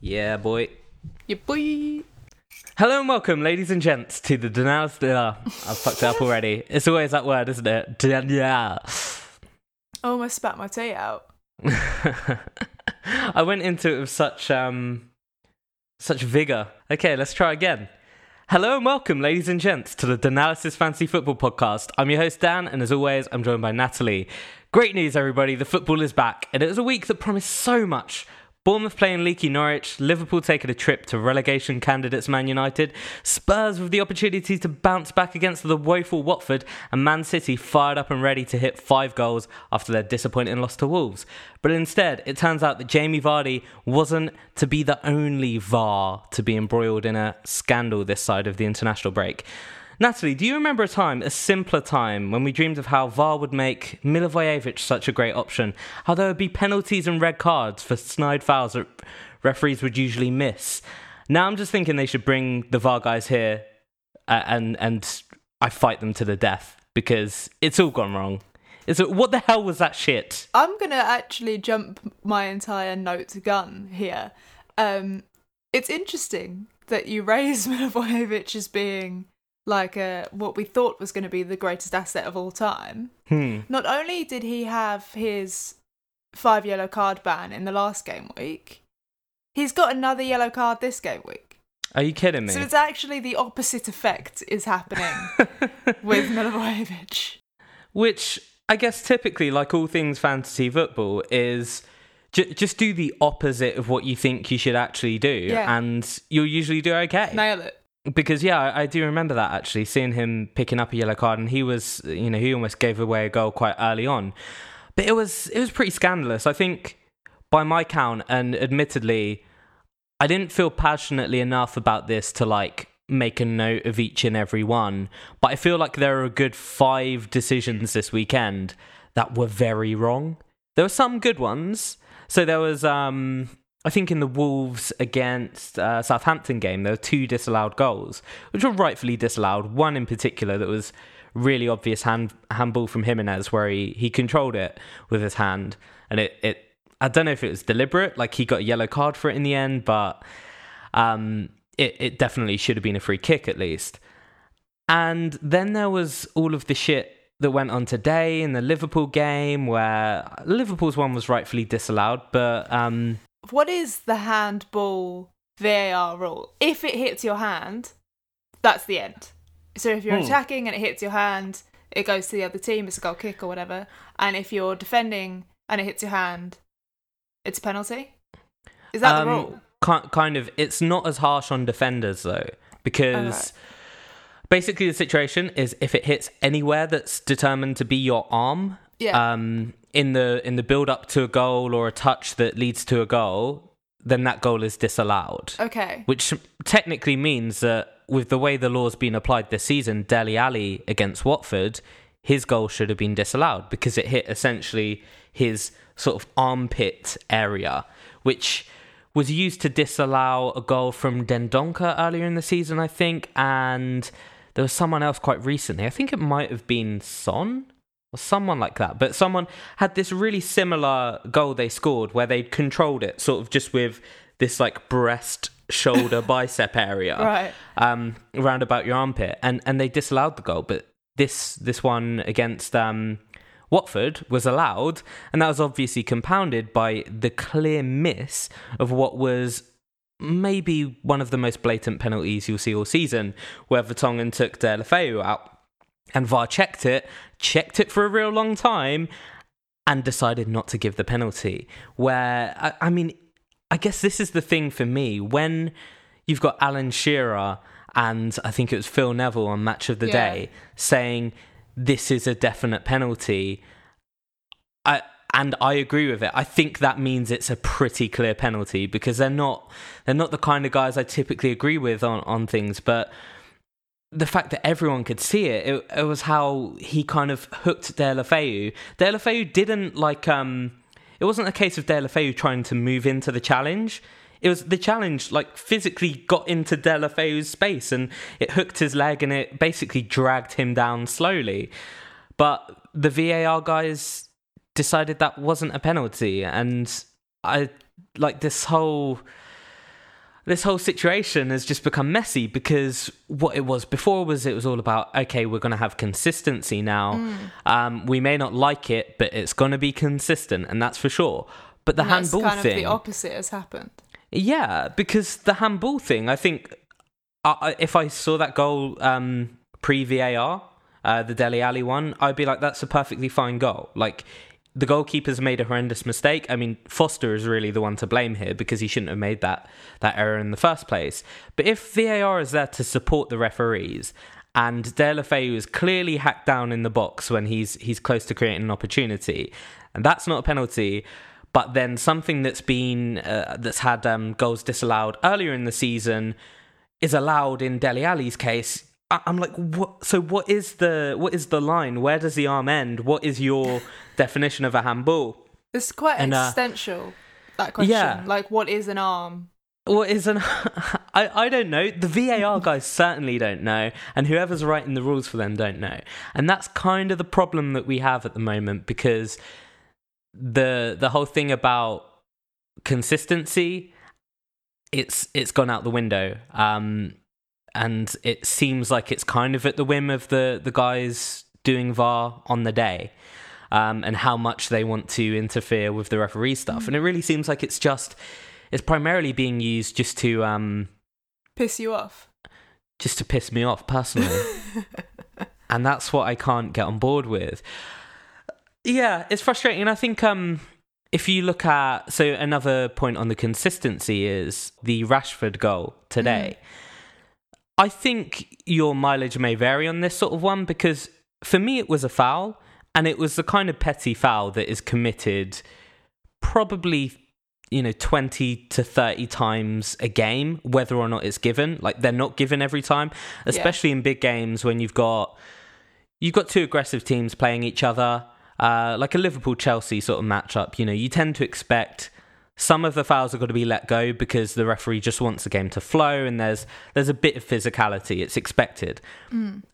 Yeah, boy. Yeah, boy. Hello and welcome, ladies and gents, to the Denals. Uh, I've fucked it up already. It's always that word, isn't it? Yeah. I almost spat my tea out. I went into it with such um, such vigor. Okay, let's try again. Hello and welcome, ladies and gents, to the Danalysis Fantasy Football Podcast. I'm your host Dan, and as always, I'm joined by Natalie. Great news, everybody! The football is back, and it was a week that promised so much. Bournemouth playing leaky Norwich, Liverpool taking a trip to relegation candidates Man United, Spurs with the opportunity to bounce back against the woeful Watford, and Man City fired up and ready to hit five goals after their disappointing loss to Wolves. But instead, it turns out that Jamie Vardy wasn't to be the only VAR to be embroiled in a scandal this side of the international break. Natalie, do you remember a time, a simpler time, when we dreamed of how VAR would make Milivojevic such a great option? How there would be penalties and red cards for snide fouls that referees would usually miss? Now I'm just thinking they should bring the VAR guys here uh, and and I fight them to the death because it's all gone wrong. Is it, what the hell was that shit? I'm gonna actually jump my entire note gun here. Um, it's interesting that you raise Milivojevic as being like a what we thought was going to be the greatest asset of all time. Hmm. Not only did he have his five yellow card ban in the last game week, he's got another yellow card this game week. Are you kidding me? So it's actually the opposite effect is happening with Milivojevic. Which I guess typically, like all things fantasy football, is j- just do the opposite of what you think you should actually do, Yeah. and you'll usually do okay. Nail it. Because yeah, I, do remember that actually, seeing him picking up a yellow card, and he was, you know, he almost gave away a goal quite early on. But it was it was pretty scandalous. I think, by my count, and admittedly, I didn't feel passionately enough about this to like make a note of each and every one. But I feel like there are a good five decisions this weekend that were very wrong. There were some good ones. So there was, um, I think, in the Wolves against uh, Southampton game, there were two disallowed goals, which were rightfully disallowed. One in particular that was really obvious hand handball from Jimenez, where he, he controlled it with his hand, and it, it I don't know if it was deliberate, like he got a yellow card for it in the end, but um, it, it definitely should have been a free kick at least. And then there was all of the shit that went on today in the Liverpool game, where Liverpool's one was rightfully disallowed, but um, What is the handball VAR rule? If it hits your hand, that's the end. So if you're Hmm. attacking and it hits your hand, it goes to the other team, it's a goal kick or whatever. And if you're defending and it hits your hand, it's a penalty? Is that the Um, rule? kind of it's not as harsh on defenders though because basically the situation is if it hits anywhere that's determined to be your arm Yeah. um in the in the build up to a goal or a touch that leads to a goal then that goal is disallowed okay. which technically means that with the way the law's been applied this season Dele Alli against Watford his goal should have been disallowed because it hit essentially his sort of armpit area which was used to disallow a goal from Dendoncker earlier in the season, I think, and there was someone else quite recently. I think it might have been Son or someone like that. But someone had this really similar goal they scored where they controlled it, sort of just with this like breast, shoulder, bicep area, Right. um, around about your armpit, and and they disallowed the goal. But this this one against um, Watford was allowed, and that was obviously compounded by the clear miss of what was maybe one of the most blatant penalties you'll see all season, where Vertonghen took Deulofeu out, and VAR checked it, checked it for a real long time, and decided not to give the penalty. Where I, I mean, I guess this is the thing for me when you've got Alan Shearer and I think it was Phil Neville on Match of the Yeah. Day saying this is a definite penalty. I and I agree with it. I think that means it's a pretty clear penalty because they're not they're not the kind of guys I typically agree with on, on things, but the fact that everyone could see it, it, it was how he kind of hooked Deulofeu. De La Feu didn't like um it wasn't a case of Deulofeu trying to move into the challenge. It was the challenge like physically got into Deulofeu's space and it hooked his leg and it basically dragged him down slowly. But the VAR guys decided that wasn't a penalty and I like this whole this whole situation has just become messy because what it was before was it was all about okay we're going to have consistency now Mm. um, we may not like it but it's going to be consistent and that's for sure but the And handball kind thing of the opposite has happened. yeah because the handball thing i think I- if i saw that goal um, pre var uh, the Dele Alli one, I'd be like, that's a perfectly fine goal. Like, the goalkeeper's made a horrendous mistake. I mean, Foster is really the one to blame here because he shouldn't have made that that error in the first place. But if VAR is there to support the referees, and Deulofeu is clearly hacked down in the box when he's he's close to creating an opportunity, and that's not a penalty. But then something that's been uh, that's had um, goals disallowed earlier in the season is allowed in Dele Alli's case. I'm like, what? So what is the what is the line? Where does the arm end? What is your definition of a handball? It's quite And, uh, existential, that question. yeah. Like, what is an arm? What is an? I I don't know. The VAR guys certainly don't know, and whoever's writing the rules for them don't know. And that's kind of the problem that we have at the moment because the the whole thing about consistency, it's it's gone out the window. Um, and it seems like it's kind of at the whim of the the guys doing VAR on the day. Um, and how much they want to interfere with the referee stuff, and it really seems like it's just it's primarily being used just to um Piss you off? just to piss me off personally. And that's what i can't get on board with. Yeah it's frustrating. And i think um if you look at so another point on the consistency is the rashford goal today i think your mileage may vary on this sort of one because for me it was a foul and it was the kind of petty foul that is committed probably you know 20 to 30 times a game whether or not it's given. Like they're not given every time especially in big games when you've got you've got two aggressive teams playing each other uh, like a liverpool chelsea sort of matchup you know you tend to expect some of the fouls are going to be let go because the referee just wants the game to flow and there's there's a bit of physicality it's expected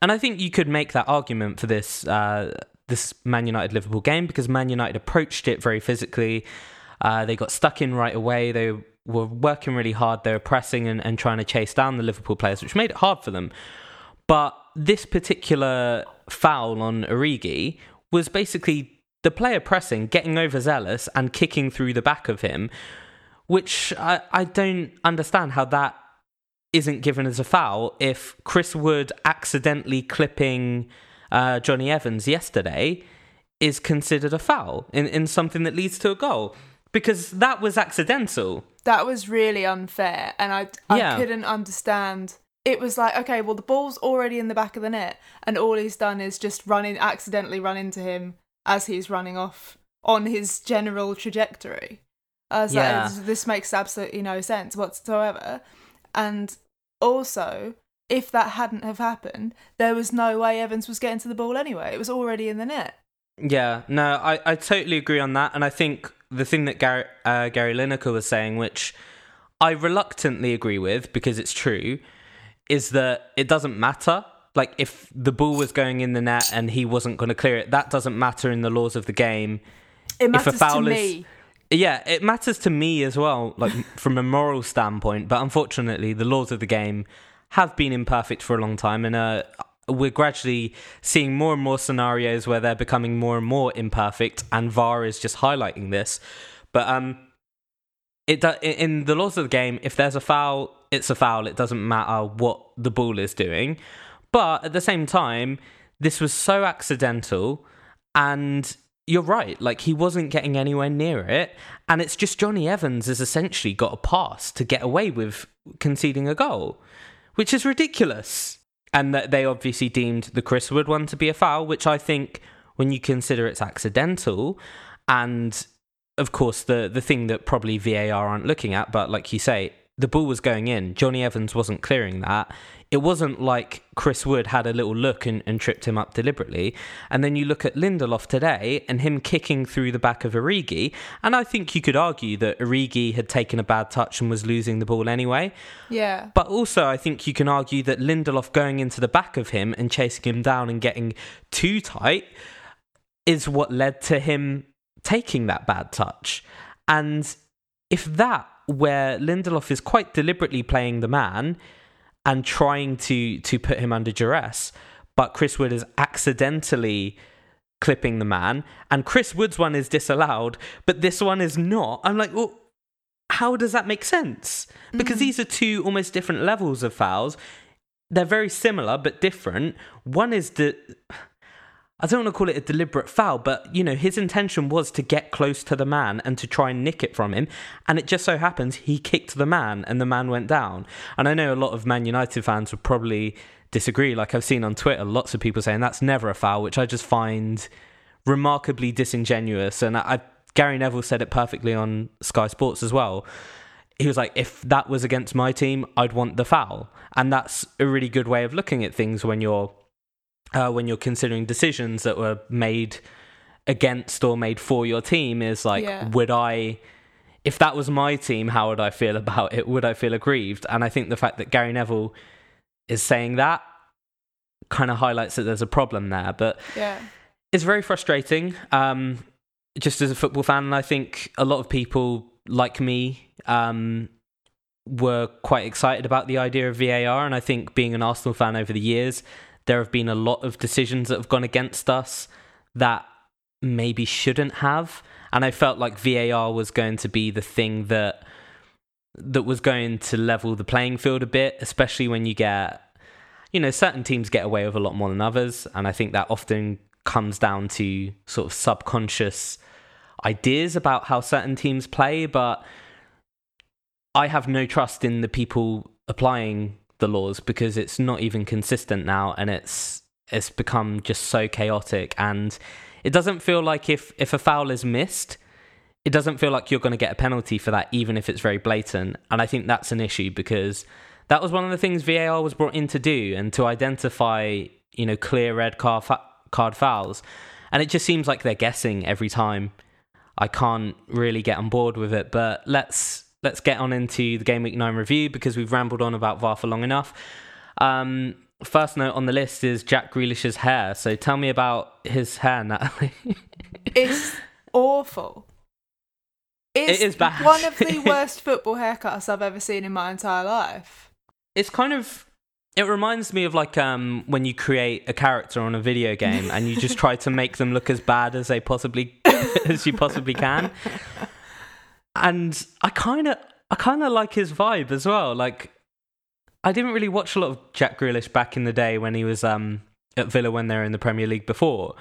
and i think you could make that argument for this uh, this man united liverpool game because man united approached it very physically uh, they got stuck in right away. They were working really hard. They were pressing and, and trying to chase down the Liverpool players, which made it hard for them. But this particular foul on Origi was basically the player pressing, getting overzealous, and kicking through the back of him, which I, I don't understand how that isn't given as a foul if Chris Wood accidentally clipping uh, Jonny Evans yesterday is considered a foul in, in something that leads to a goal because that was accidental. That was really unfair, and I I Yeah. couldn't understand. It was like, okay, well, the ball's already in the back of the net, and all he's done is just run in, accidentally run into him as he's running off on his general trajectory. I was Yeah. this makes absolutely no sense whatsoever. And also, if that hadn't have happened, there was no way Evans was getting to the ball anyway. It was already in the net. Yeah, no, I, I totally agree on that. And I think the thing that Gary, uh, Gary Lineker was saying, which I reluctantly agree with because it's true, is that it doesn't matter. Like, if the ball was going in the net and he wasn't going to clear it, that doesn't matter in the laws of the game. It If a matters to is- me. Yeah, it matters to me as well, like from a moral standpoint. But unfortunately, the laws of the game have been imperfect for a long time, and uh, we're gradually seeing more and more scenarios where they're becoming more and more imperfect, and VAR is just highlighting this. But um, it do- in the laws of the game, if there's a foul, it's a foul. It doesn't matter what the ball is doing. But at the same time, this was so accidental, and you're right. Like he wasn't getting anywhere near it, and it's just Jonny Evans has essentially got a pass to get away with conceding a goal, which is ridiculous. And that they obviously deemed the Chris Wood one to be a foul, which I think, when you consider it's accidental, and of course the the thing that probably VAR aren't looking at, but like you say, the ball was going in. Jonny Evans wasn't clearing that. It wasn't like Chris Wood had a little look and, and tripped him up deliberately. And then you look at Lindelof today and him kicking through the back of Origi. And I think you could argue that Origi had taken a bad touch and was losing the ball anyway. Yeah. But also, I think you can argue that Lindelof going into the back of him and chasing him down and getting too tight is what led to him taking that bad touch. And if that where Lindelof is quite deliberately playing the man and trying to to put him under duress, but Chris Wood is accidentally clipping the man, and Chris Wood's one is disallowed, but this one is not. I'm like, well, how does that make sense? Because mm. these are two almost different levels of fouls. They're very similar but different. One is the I don't want to call it a deliberate foul, but you know, his intention was to get close to the man and to try and nick it from him. And it just so happens he kicked the man and the man went down. And I know a lot of Man United fans would probably disagree. Like I've seen on Twitter, lots of people saying that's never a foul, which I just find remarkably disingenuous. And I, Gary Neville said it perfectly on Sky Sports as well. He was like, if that was against my team, I'd want the foul. And that's a really good way of looking at things when you're uh, when you're considering decisions that were made against or made for your team is like Yeah. would i if that was my team how would i feel about it? Would i feel aggrieved? And i think the fact that gary neville is saying that kind of highlights that there's a problem there. But Yeah. it's very frustrating. Um, just as a football fan i think a lot of people like me um, were quite excited about the idea of var and i think being an arsenal fan over the years there have been a lot of decisions that have gone against us that maybe shouldn't have and i felt like var was going to be the thing that that was going to level the playing field a bit especially when you get you know, certain teams get away with a lot more than others, and I think that often comes down to sort of subconscious ideas about how certain teams play. But I have no trust in the people applying the laws because it's not even consistent now, and it's it's become just so chaotic, and it doesn't feel like if if a foul is missed. It doesn't feel like you're going to get a penalty for that, even if it's very blatant. And I think that's an issue because that was one of the things VAR was brought in to do and to identify, you know, clear red card, card fouls. And it just seems like they're guessing every time. I can't really get on board with it, but let's let's get on into the game week nine review because we've rambled on about VAR for long enough. Um, first note on the list is Jack Grealish's hair. So tell me about his hair, Natalie. It's awful. It's is bad. one of the worst football haircuts I've ever seen in my entire life. it's kind of it reminds me of like um when you create a character on a video game and you just try to make them look as bad as they possibly as you possibly can and i kind of i kind of like his vibe as well like i didn't really watch a lot of jack grealish back in the day when he was um at villa when they were in the premier league before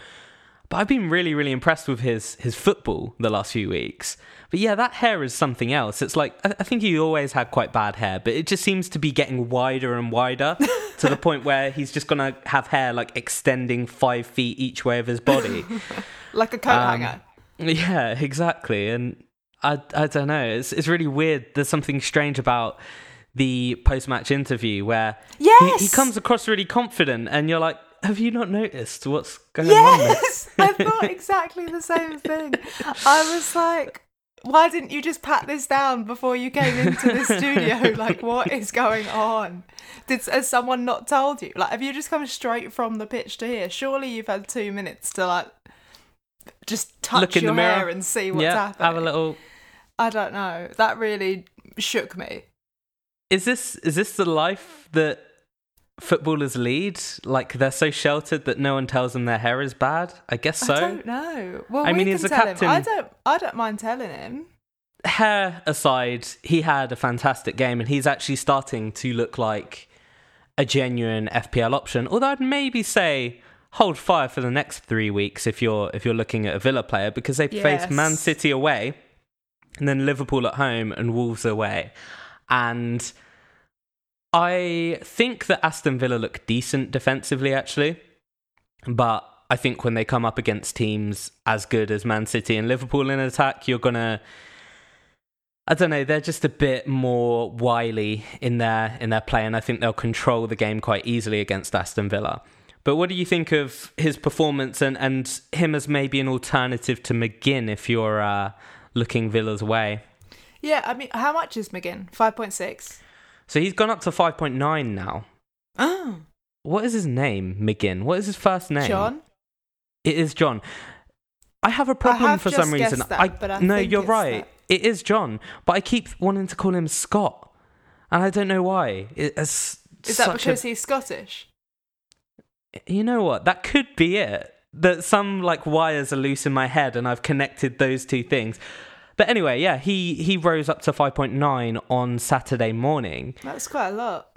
but i've been really really impressed with his his football the last few weeks but yeah that hair is something else it's like i, I think he always had quite bad hair but it just seems to be getting wider and wider to the point where he's just gonna have hair like extending five feet each way of his body Like a coat Um, hanger. yeah, exactly. And I I don't know. It's it's really weird. There's something strange about the post match interview where he, he comes across really confident, and you're like, have you not noticed what's going on? Yes, I thought exactly the same thing. I was like, why didn't you just pat this down before you came into the studio? Like, what is going on? Did has someone not told you? Like, have you just come straight from the pitch to here? Surely you've had two minutes to like just touch Look in your the mirror. hair and see what's yeah, happening. have a little. I don't know. That really shook me. Is this is this the life that footballers lead? Like they're so sheltered that no one tells them their hair is bad. I guess so. I don't know. Well, I we mean, he's a captain. him. I don't. I don't mind telling him. hair aside, he had a fantastic game, and he's actually starting to look like a genuine FPL option. Although I'd maybe say hold fire for the next three weeks if you're if you're looking at a Villa player because they face Man City away, and then Liverpool at home and Wolves away, and I think that Aston Villa look decent defensively actually, but. I think when they come up against teams as good as Man City and Liverpool in attack, you're gonna I don't know. They're just a bit more wily in their in their play, and I think they'll control the game quite easily against Aston Villa. But what do you think of his performance and, and him as maybe an alternative to McGinn if you're uh, looking Villa's way? Yeah, I mean, how much is McGinn? Five point six. So he's gone up to five point nine now. Oh, What is his name? McGinn. What is his first name? John. It is John. I have a problem have for some reason. that, I I no, you're right. It is John, but I keep wanting to call him Scott, and I don't know why. It's Is that such a- because he's Scottish? you know what? That could be it. That some like wires are loose in my head, and I've connected those two things. But anyway, yeah, he he rose up to five point nine on Saturday morning, That's quite a lot.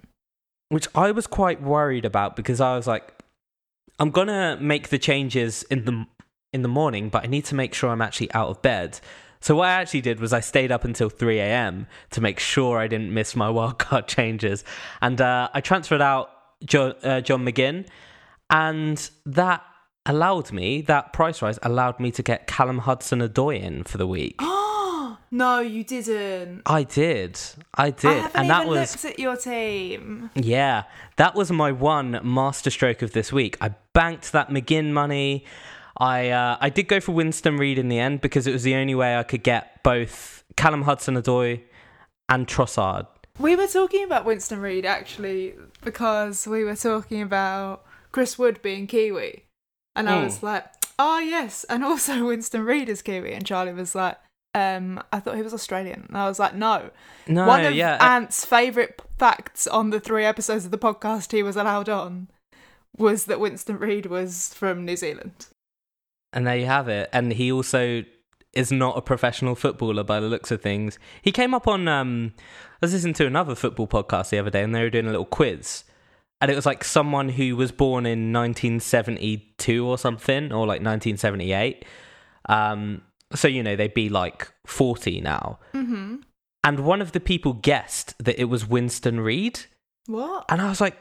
which I was quite worried about because I was like, I'm gonna make the changes in the in the morning, but I need to make sure I'm actually out of bed. So what I actually did was I stayed up until 3 a.m. to make sure I didn't miss my wildcard changes, and uh, I transferred out John, uh, John McGinn, and that allowed me that price rise allowed me to get Callum Hudson Odoi in for the week. Oh no, you didn't. I did, I I did, haven't and that even was looked at your team. yeah, that was my one masterstroke of this week. I banked that McGinn money. I uh, I did go for Winston Reid in the end because it was the only way I could get both Callum Hudson-Odoi and Trossard. We were talking about Winston Reid actually because we were talking about Chris Wood being Kiwi, and I Mm. was like, "Oh yes," and also Winston Reid is Kiwi, and Charlie was like, um, "I thought he was Australian," and I was like, "No." No, One of yeah, Ant's favourite facts on the three episodes of the podcast he was allowed on was that Winston Reid was from New Zealand. and there you have it. And he also is not a professional footballer by the looks of things. He came up on um, I was listening to another football podcast the other day, and they were doing a little quiz. And it was like someone who was born in 1972 or something, or like 1978. Um, so, you know, they'd be like 40 now. Mm-hmm. And one of the people guessed that it was Winston Reid. What? And I was like,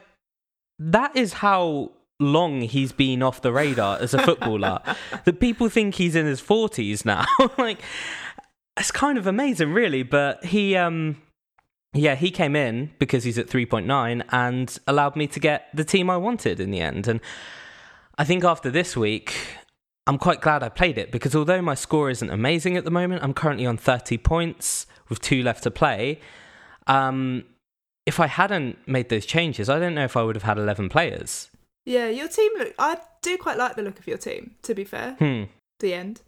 that is how long he's been off the radar as a footballer. that people think he's in his 40s now. like, it's kind of amazing, really. But he, um, yeah, he came in because he's at 3.9 and allowed me to get the team I wanted in the end. And I think after this week, I'm quite glad I played it because although my score isn't amazing at the moment, I'm currently on 30 points with two left to play. Um, if I hadn't made those changes, I don't know if I would have had 11 players. Yeah, your team look. I do quite like the look of your team. To be fair, Hmm. the end.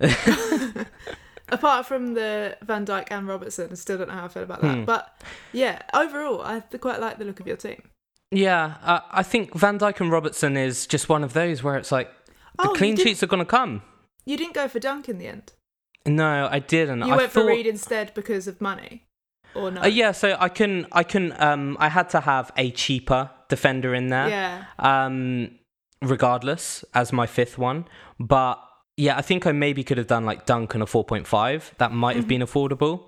Apart from the Van Dijk and Robertson, I still don't know how I feel about that. Hmm. But yeah, overall, I quite like the look of your team. yeah, uh, I think Van Dijk and Robertson is just one of those where it's like the Oh, clean sheets are going to come. You didn't go for Dunk in the end. No, I didn't. You I went thought, for Reid instead because of money, or no? Uh, yeah, so I can, I can, um, I had to have a cheaper defender in there. Yeah. um, regardless as my fifth one. But yeah, I think I maybe could have done like Duncan a 4.5. That might have been affordable.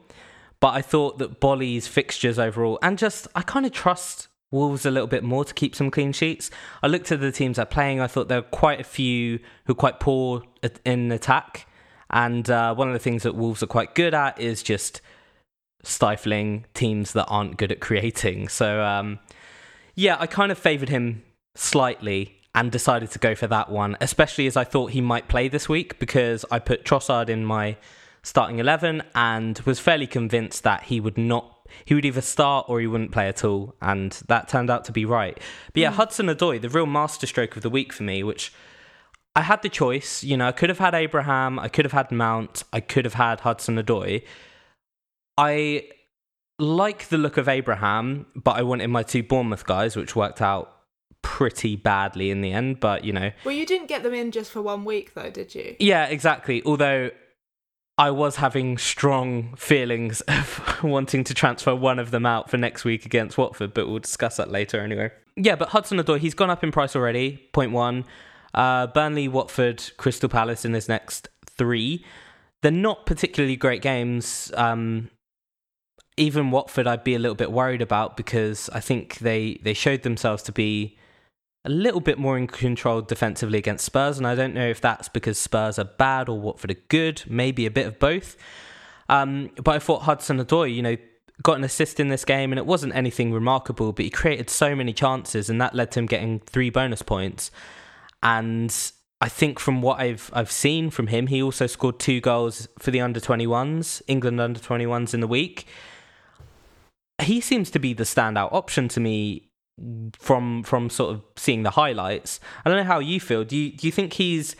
But I thought that Boly's fixtures overall, and just I kind of trust Wolves a little bit more to keep some clean sheets. I looked at the teams they're playing. I thought there were quite a few who are quite poor in attack. And uh, one of the things that Wolves are quite good at is just stifling teams that aren't good at creating. So um, yeah, I kind of favoured him slightly and decided to go for that one, especially as I thought he might play this week because I put Trossard in my starting 11 and was fairly convinced that he would not. He would either start or he wouldn't play at all, and that turned out to be right. But yeah, hmm. Hudson Odoi, the real masterstroke of the week for me, which I had the choice. You know, I could have had Abraham, I could have had Mount, I could have had Hudson Odoi. I like the look of Abraham, but I wanted my two Bournemouth guys, which worked out pretty badly in the end. But you know, Well, you didn't get them in just for one week, though, did you? yeah, exactly. Although I was having strong feelings of wanting to transfer one of them out for next week against Watford, but we'll discuss that later anyway. Yeah, but Hudson Odoi, he's gone up in price already. Point one. Uh, Burnley, Watford, Crystal Palace in his next three. They're not particularly great games. Um, even Watford, I'd be a little bit worried about because I think they they showed themselves to be a little bit more in control defensively against Spurs, and I don't know if that's because Spurs are bad or Watford are good. Maybe a bit of both. Um, but I thought Hudson Odoi, you know, got an assist in this game, and it wasn't anything remarkable, but he created so many chances, and that led to him getting three bonus points. And I think from what I've I've seen from him, he also scored two goals for the under 21s, England under 21s in the week. He seems to be the standout option to me from from sort of seeing the highlights. I don't know how you feel. Do you do you think he's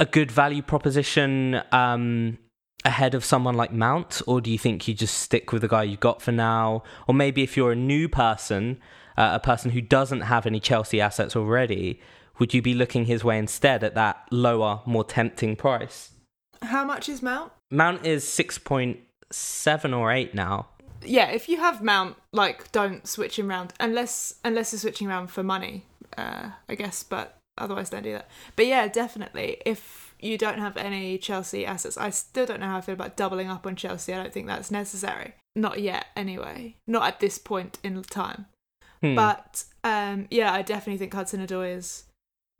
a good value proposition um, ahead of someone like Mount, or do you think you just stick with the guy you got for now? Or maybe if you're a new person, uh, a person who doesn't have any Chelsea assets already, would you be looking his way instead at that lower, more tempting price? How much is Mount? Mount is 6.7 or 8 now. Yeah, if you have Mount, like, don't switch him around unless unless you're switching around for money, uh, I guess. But otherwise, don't do that. But yeah, definitely. If you don't have any Chelsea assets, I still don't know how I feel about doubling up on Chelsea. I don't think that's necessary. Not yet, anyway. Not at this point in time. Hmm. But um, yeah, I definitely think Hudson Odoi is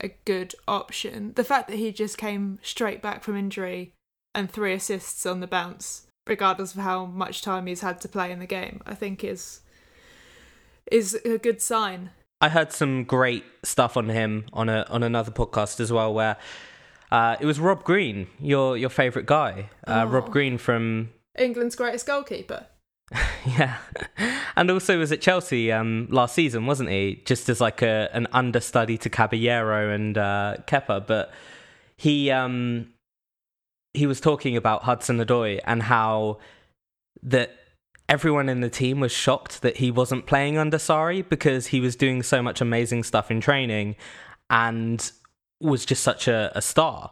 a good option. The fact that he just came straight back from injury and three assists on the bounce, regardless of how much time he's had to play in the game, I think is is a good sign. I heard some great stuff on him on a on another podcast as well, where uh, it was Rob Green, your your favourite guy, uh, Oh. Rob Green from England's greatest goalkeeper. yeah, and also was at Chelsea um, last season, wasn't he? Just as like a an understudy to Caballero and uh, Kepa, but he um he was talking about Hudson Odoi and how that everyone in the team was shocked that he wasn't playing under Sarri because he was doing so much amazing stuff in training and was just such a, a star.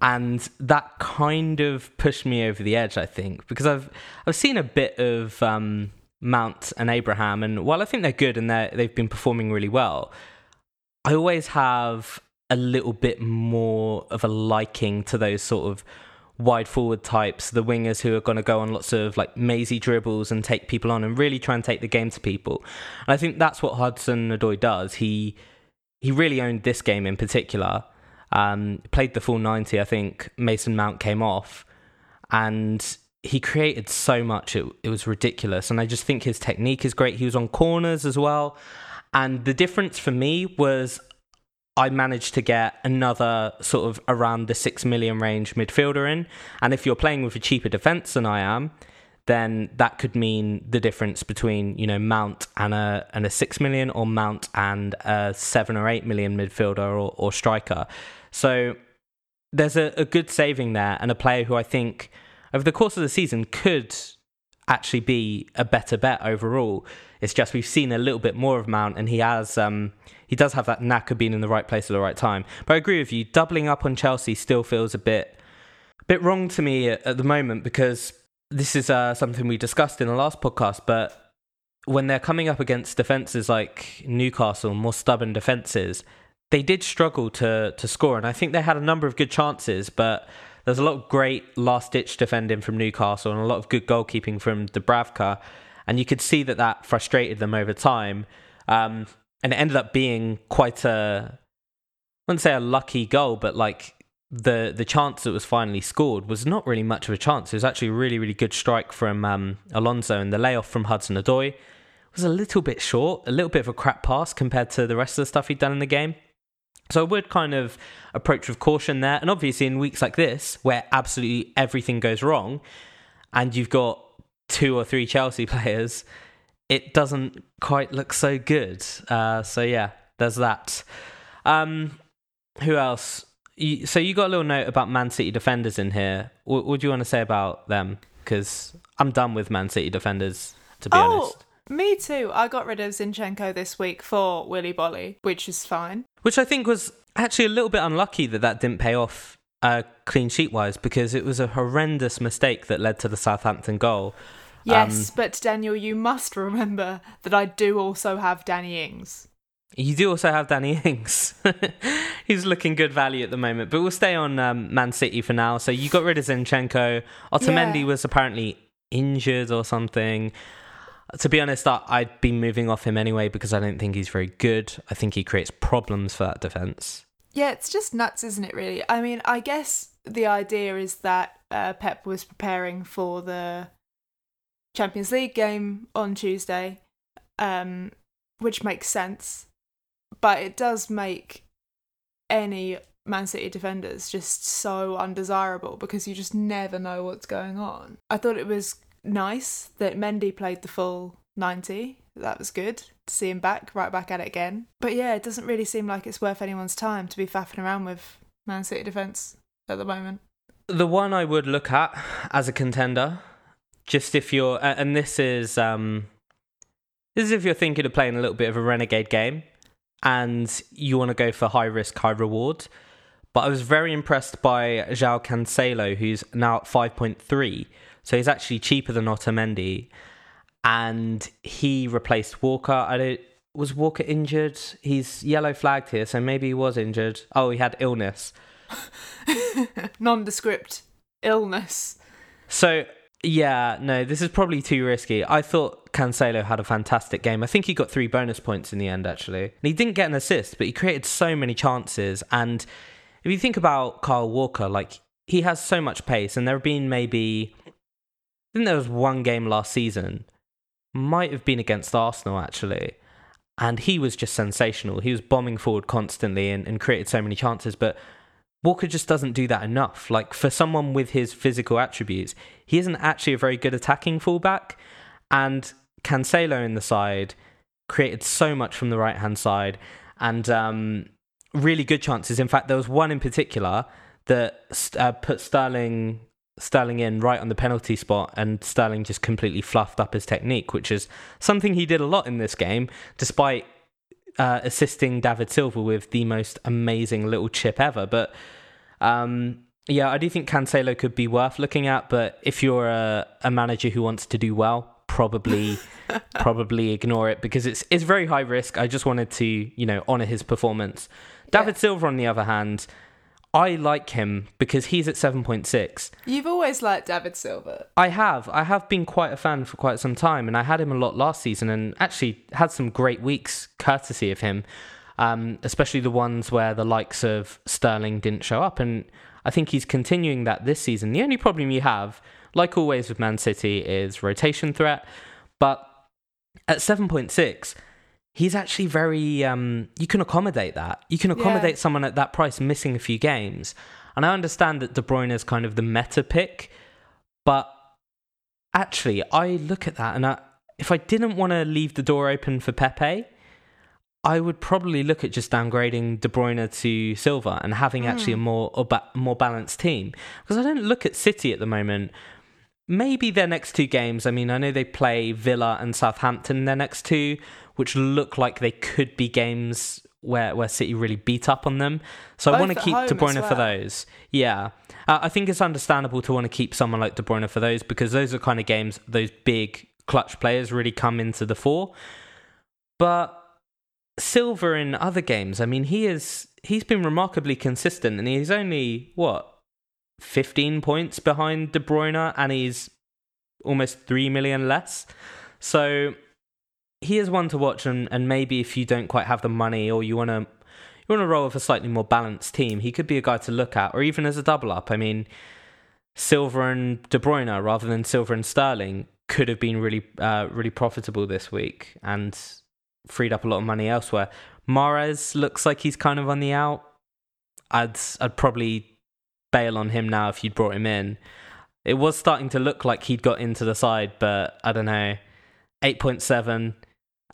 And that kind of pushed me over the edge, I think, because I've I've seen a bit of um, Mount and Abraham, and while I think they're good and they they've been performing really well, I always have a little bit more of a liking to those sort of wide forward types, the wingers who are going to go on lots of like mazy dribbles and take people on and really try and take the game to people. And I think that's what Hudson Odoi does. He he really owned this game in particular. Um, played the full 90. I think Mason Mount came off and he created so much. It, it was ridiculous. And I just think his technique is great. He was on corners as well. And the difference for me was I managed to get another sort of around the six million range midfielder in. And if you're playing with a cheaper defence than I am, then that could mean the difference between you know Mount and a and a six million or Mount and a seven or eight million midfielder or, or striker. So there's a, a good saving there and a player who I think over the course of the season could actually be a better bet overall. It's just we've seen a little bit more of Mount and he has um he does have that knack of being in the right place at the right time. But I agree with you, doubling up on Chelsea still feels a bit a bit wrong to me at, at the moment because this is uh, something we discussed in the last podcast, but when they're coming up against defenses like Newcastle, more stubborn defenses, they did struggle to to score, and I think they had a number of good chances, but there's a lot of great last ditch defending from Newcastle and a lot of good goalkeeping from Dubravka, and you could see that that frustrated them over time, um, and it ended up being quite a I wouldn't say a lucky goal, but like the the chance that was finally scored was not really much of a chance. It was actually a really really good strike from um, Alonso, and the layoff from Hudson Odoi was a little bit short, a little bit of a crap pass compared to the rest of the stuff he'd done in the game. So I would kind of approach with caution there, and obviously in weeks like this where absolutely everything goes wrong, and you've got two or three Chelsea players, it doesn't quite look so good. Uh, so yeah, there's that. Um, who else? You, so you got a little note about Man City defenders in here. What, what do you want to say about them? Because I'm done with Man City defenders, to be oh, honest. me too. I got rid of Zinchenko this week for Willy Boly, which is fine. Which I think was actually a little bit unlucky that that didn't pay off uh, clean sheet wise, because it was a horrendous mistake that led to the Southampton goal. Yes, Um, but Daniel, you must remember that I do also have Danny Ings. You do also have Danny Ings. He's looking good value at the moment, but we'll stay on um, Man City for now. So you got rid of Zinchenko. Otamendi Yeah. was apparently injured or something. To be honest, I'd be moving off him anyway because I don't think he's very good. I think he creates problems for that defense. Yeah, it's just nuts, isn't it, really? I mean, I guess the idea is that uh, Pep was preparing for the Champions League game on Tuesday, um, which makes sense. But it does make any Man City defenders just so undesirable because you just never know what's going on. I thought it was nice that Mendy played the full 90. That was good to see him back, right back at it again. But yeah, it doesn't really seem like it's worth anyone's time to be faffing around with Man City defence at the moment. the one I would look at as a contender, just if you're, and this is um, this is if you're thinking of playing a little bit of a renegade game, and you want to go for high risk, high reward. But I was very impressed by João Cancelo, who's now at five point three, so he's actually cheaper than Otamendi, and he replaced Walker. I don't. Was Walker injured? He's yellow flagged here, so maybe he was injured. Oh, he had illness. Nondescript illness. So yeah, no, this is probably too risky. I thought Cancelo had a fantastic game. I think he got three bonus points in the end, actually. And he didn't get an assist, but he created so many chances. And if you think about Kyle Walker, like he has so much pace, and there have been maybe, I think there was one game last season, might have been against Arsenal actually, and he was just sensational. He was bombing forward constantly and, and created so many chances, but Walker just doesn't do that enough. Like for someone with his physical attributes, he isn't actually a very good attacking fullback. And Cancelo in the side created so much from the right hand side and um, really good chances. In fact, there was one in particular that uh, put Sterling Sterling in right on the penalty spot, and Sterling just completely fluffed up his technique, which is something he did a lot in this game, despite uh, assisting David Silva with the most amazing little chip ever. But um, yeah, I do think Cancelo could be worth looking at. But if you're a, a manager who wants to do well, probably probably ignore it because it's it's very high risk. I just wanted to you know honor his performance. David yeah. Silva, on the other hand, I like him because he's at 7.6. You've always liked David Silva. I have. I have been quite a fan for quite some time, and I had him a lot last season and actually had some great weeks courtesy of him, um, especially the ones where the likes of Sterling didn't show up. And I think he's continuing that this season. The only problem you have, like always with Man City, is rotation threat. But at 7.6, he's actually very um, you can accommodate that you can accommodate yeah. someone at that price missing a few games and i understand that de bruyne is kind of the meta pick but actually i look at that and I, if i didn't want to leave the door open for pepe i would probably look at just downgrading de bruyne to silva and having mm. actually a hmm. more a ba- more balanced team because i don't look at city at the moment maybe their next two games i mean i know they play villa and southampton their next two which look like they could be games where where City really beat up on them. So Both I want to keep De Bruyne well. for those. Yeah, uh, I think it's understandable to want to keep someone like De Bruyne for those because those are kind of games those big clutch players really come into the fore. But Silva in other games, I mean, he is he's been remarkably consistent, and he's only what fifteen points behind De Bruyne, and he's almost three million less. So he is one to watch, and, and maybe if you don't quite have the money or you want to you want to roll with a slightly more balanced team, he could be a guy to look at, or even as a double up. I mean, Silva and De Bruyne rather than Silva and Sterling could have been really uh, really profitable this week and freed up a lot of money elsewhere. Mahrez looks like he's kind of on the out. I'd I'd probably bail on him now if you'd brought him in. It was starting to look like he'd got into the side, but I don't know. 8.7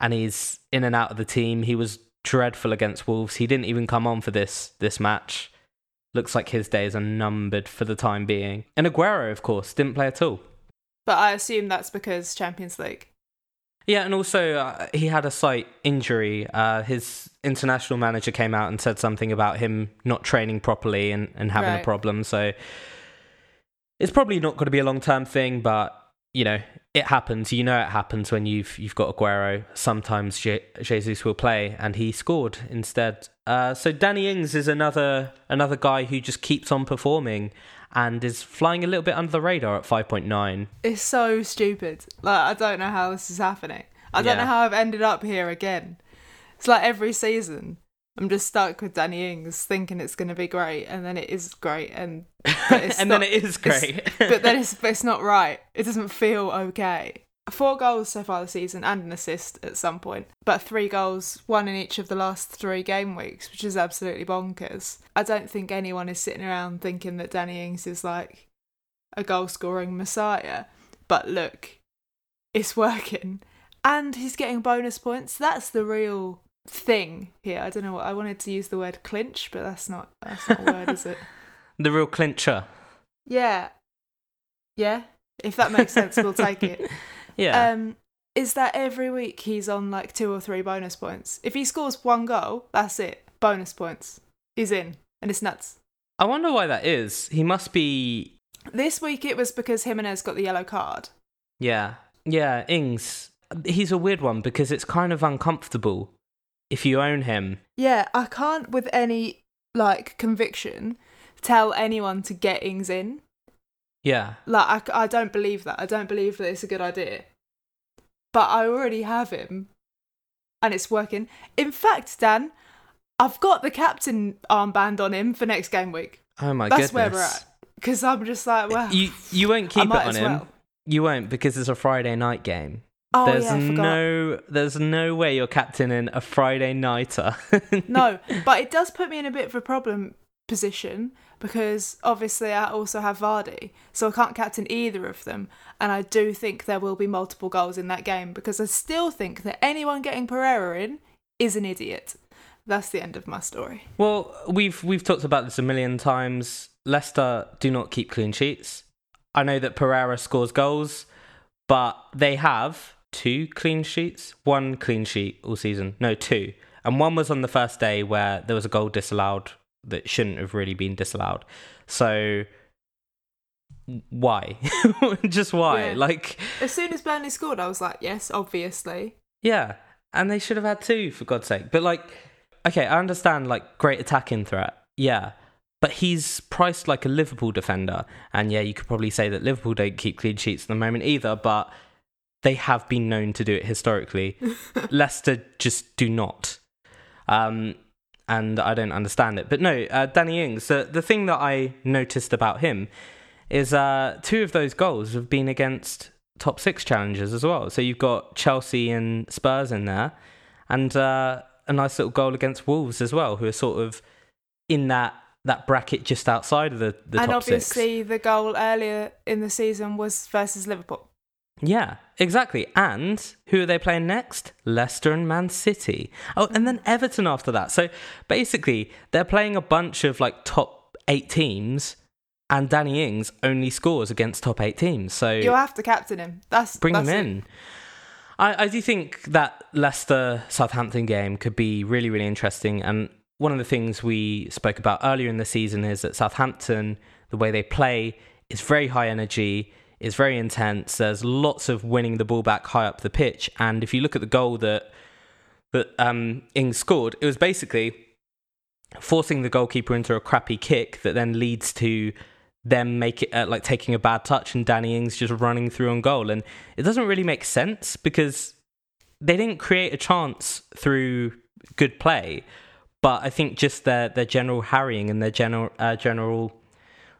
and he's in and out of the team. He was dreadful against Wolves. He didn't even come on for this this match. Looks like his days are numbered for the time being. And Aguero, of course, didn't play at all. But I assume that's because Champions League. Yeah, and also uh, he had a slight injury. Uh, his international manager came out and said something about him not training properly and, and having right. a problem. So it's probably not going to be a long term thing, but you know, it happens. You know, it happens when you've you've got Aguero. Sometimes Je- Jesus will play, and he scored instead. Uh, so Danny Ings is another another guy who just keeps on performing and is flying a little bit under the radar at five point nine. It's so stupid. Like I don't know how this is happening. I don't yeah. know how I've ended up here again. It's like every season I'm just stuck with Danny Ings, thinking it's going to be great, and then it is great, and and not, then it is great, but then it's but it's not right. It doesn't feel okay. Four goals so far this season and an assist at some point, but three goals, one in each of the last three game weeks, which is absolutely bonkers. I don't think anyone is sitting around thinking that Danny Ings is like a goal scoring messiah, but look, it's working, and he's getting bonus points. That's the real thing here. I don't know what I wanted to use the word clinch, but that's not that's not a word, is it? The real clincher. Yeah. Yeah. If that makes sense, we'll take it. Yeah. Um, is that every week he's on like two or three bonus points? If he scores one goal, that's it. Bonus points. He's in. And it's nuts. I wonder why that is. He must be. This week it was because Jimenez got the yellow card. Yeah. Yeah, Ings. He's a weird one because it's kind of uncomfortable if you own him. Yeah, I can't with any like conviction tell anyone to get Ings in. Yeah. Like I, I don't believe that. I don't believe that it's a good idea. But I already have him, and it's working. In fact, Dan, I've got the captain armband on him for next game week. Oh my goodness. That's goodness. where we're at. Because I'm just like, well, You you won't keep it on as him. well. You won't because it's a Friday night game. Oh there's yeah, no there's no way you're captaining a Friday nighter. no, but it does put me in a bit of a problem position because obviously I also have Vardy, so I can't captain either of them. And I do think there will be multiple goals in that game because I still think that anyone getting Pereira in is an idiot. That's the end of my story. Well, we've we've talked about this a million times. Leicester do not keep clean sheets. I know that Pereira scores goals, but they have two clean sheets, one clean sheet all season. No, two. And one was on the first day where there was a goal disallowed that shouldn't have really been disallowed. So why? Just why? Yeah. Like As soon as Burnley scored, I was like, yes, obviously. Yeah, and they should have had two for God's sake. But like, okay, I understand like great attacking threat. Yeah, but he's priced like a Liverpool defender, and yeah, you could probably say that Liverpool don't keep clean sheets at the moment either, but they have been known to do it historically. Leicester just do not. Um, and I don't understand it. But no, uh, Danny Ings, the, the thing that I noticed about him is uh, two of those goals have been against top six challengers as well. So you've got Chelsea and Spurs in there, and uh, a nice little goal against Wolves as well, who are sort of in that that bracket just outside of the, the and obviously, six. the goal earlier in the season was versus Liverpool. Yeah, exactly. And who are they playing next? Leicester and Man City. Oh, and then Everton after that. So basically, they're playing a bunch of like top eight teams, and Danny Ings only scores against top eight teams. So You'll have to captain him. That's bring that's him it. in. I, I do think that Leicester Southampton game could be really, really interesting. And one of the things we spoke about earlier in the season is that Southampton, the way they play, is very high energy, is very intense. There's lots of winning the ball back high up the pitch. And if you look at the goal that that um, Ings scored, it was basically forcing the goalkeeper into a crappy kick that then leads to them make it uh, like taking a bad touch and Danny Ings just running through on goal and it doesn't really make sense because they didn't create a chance through good play but I think just their their general harrying and their general uh, general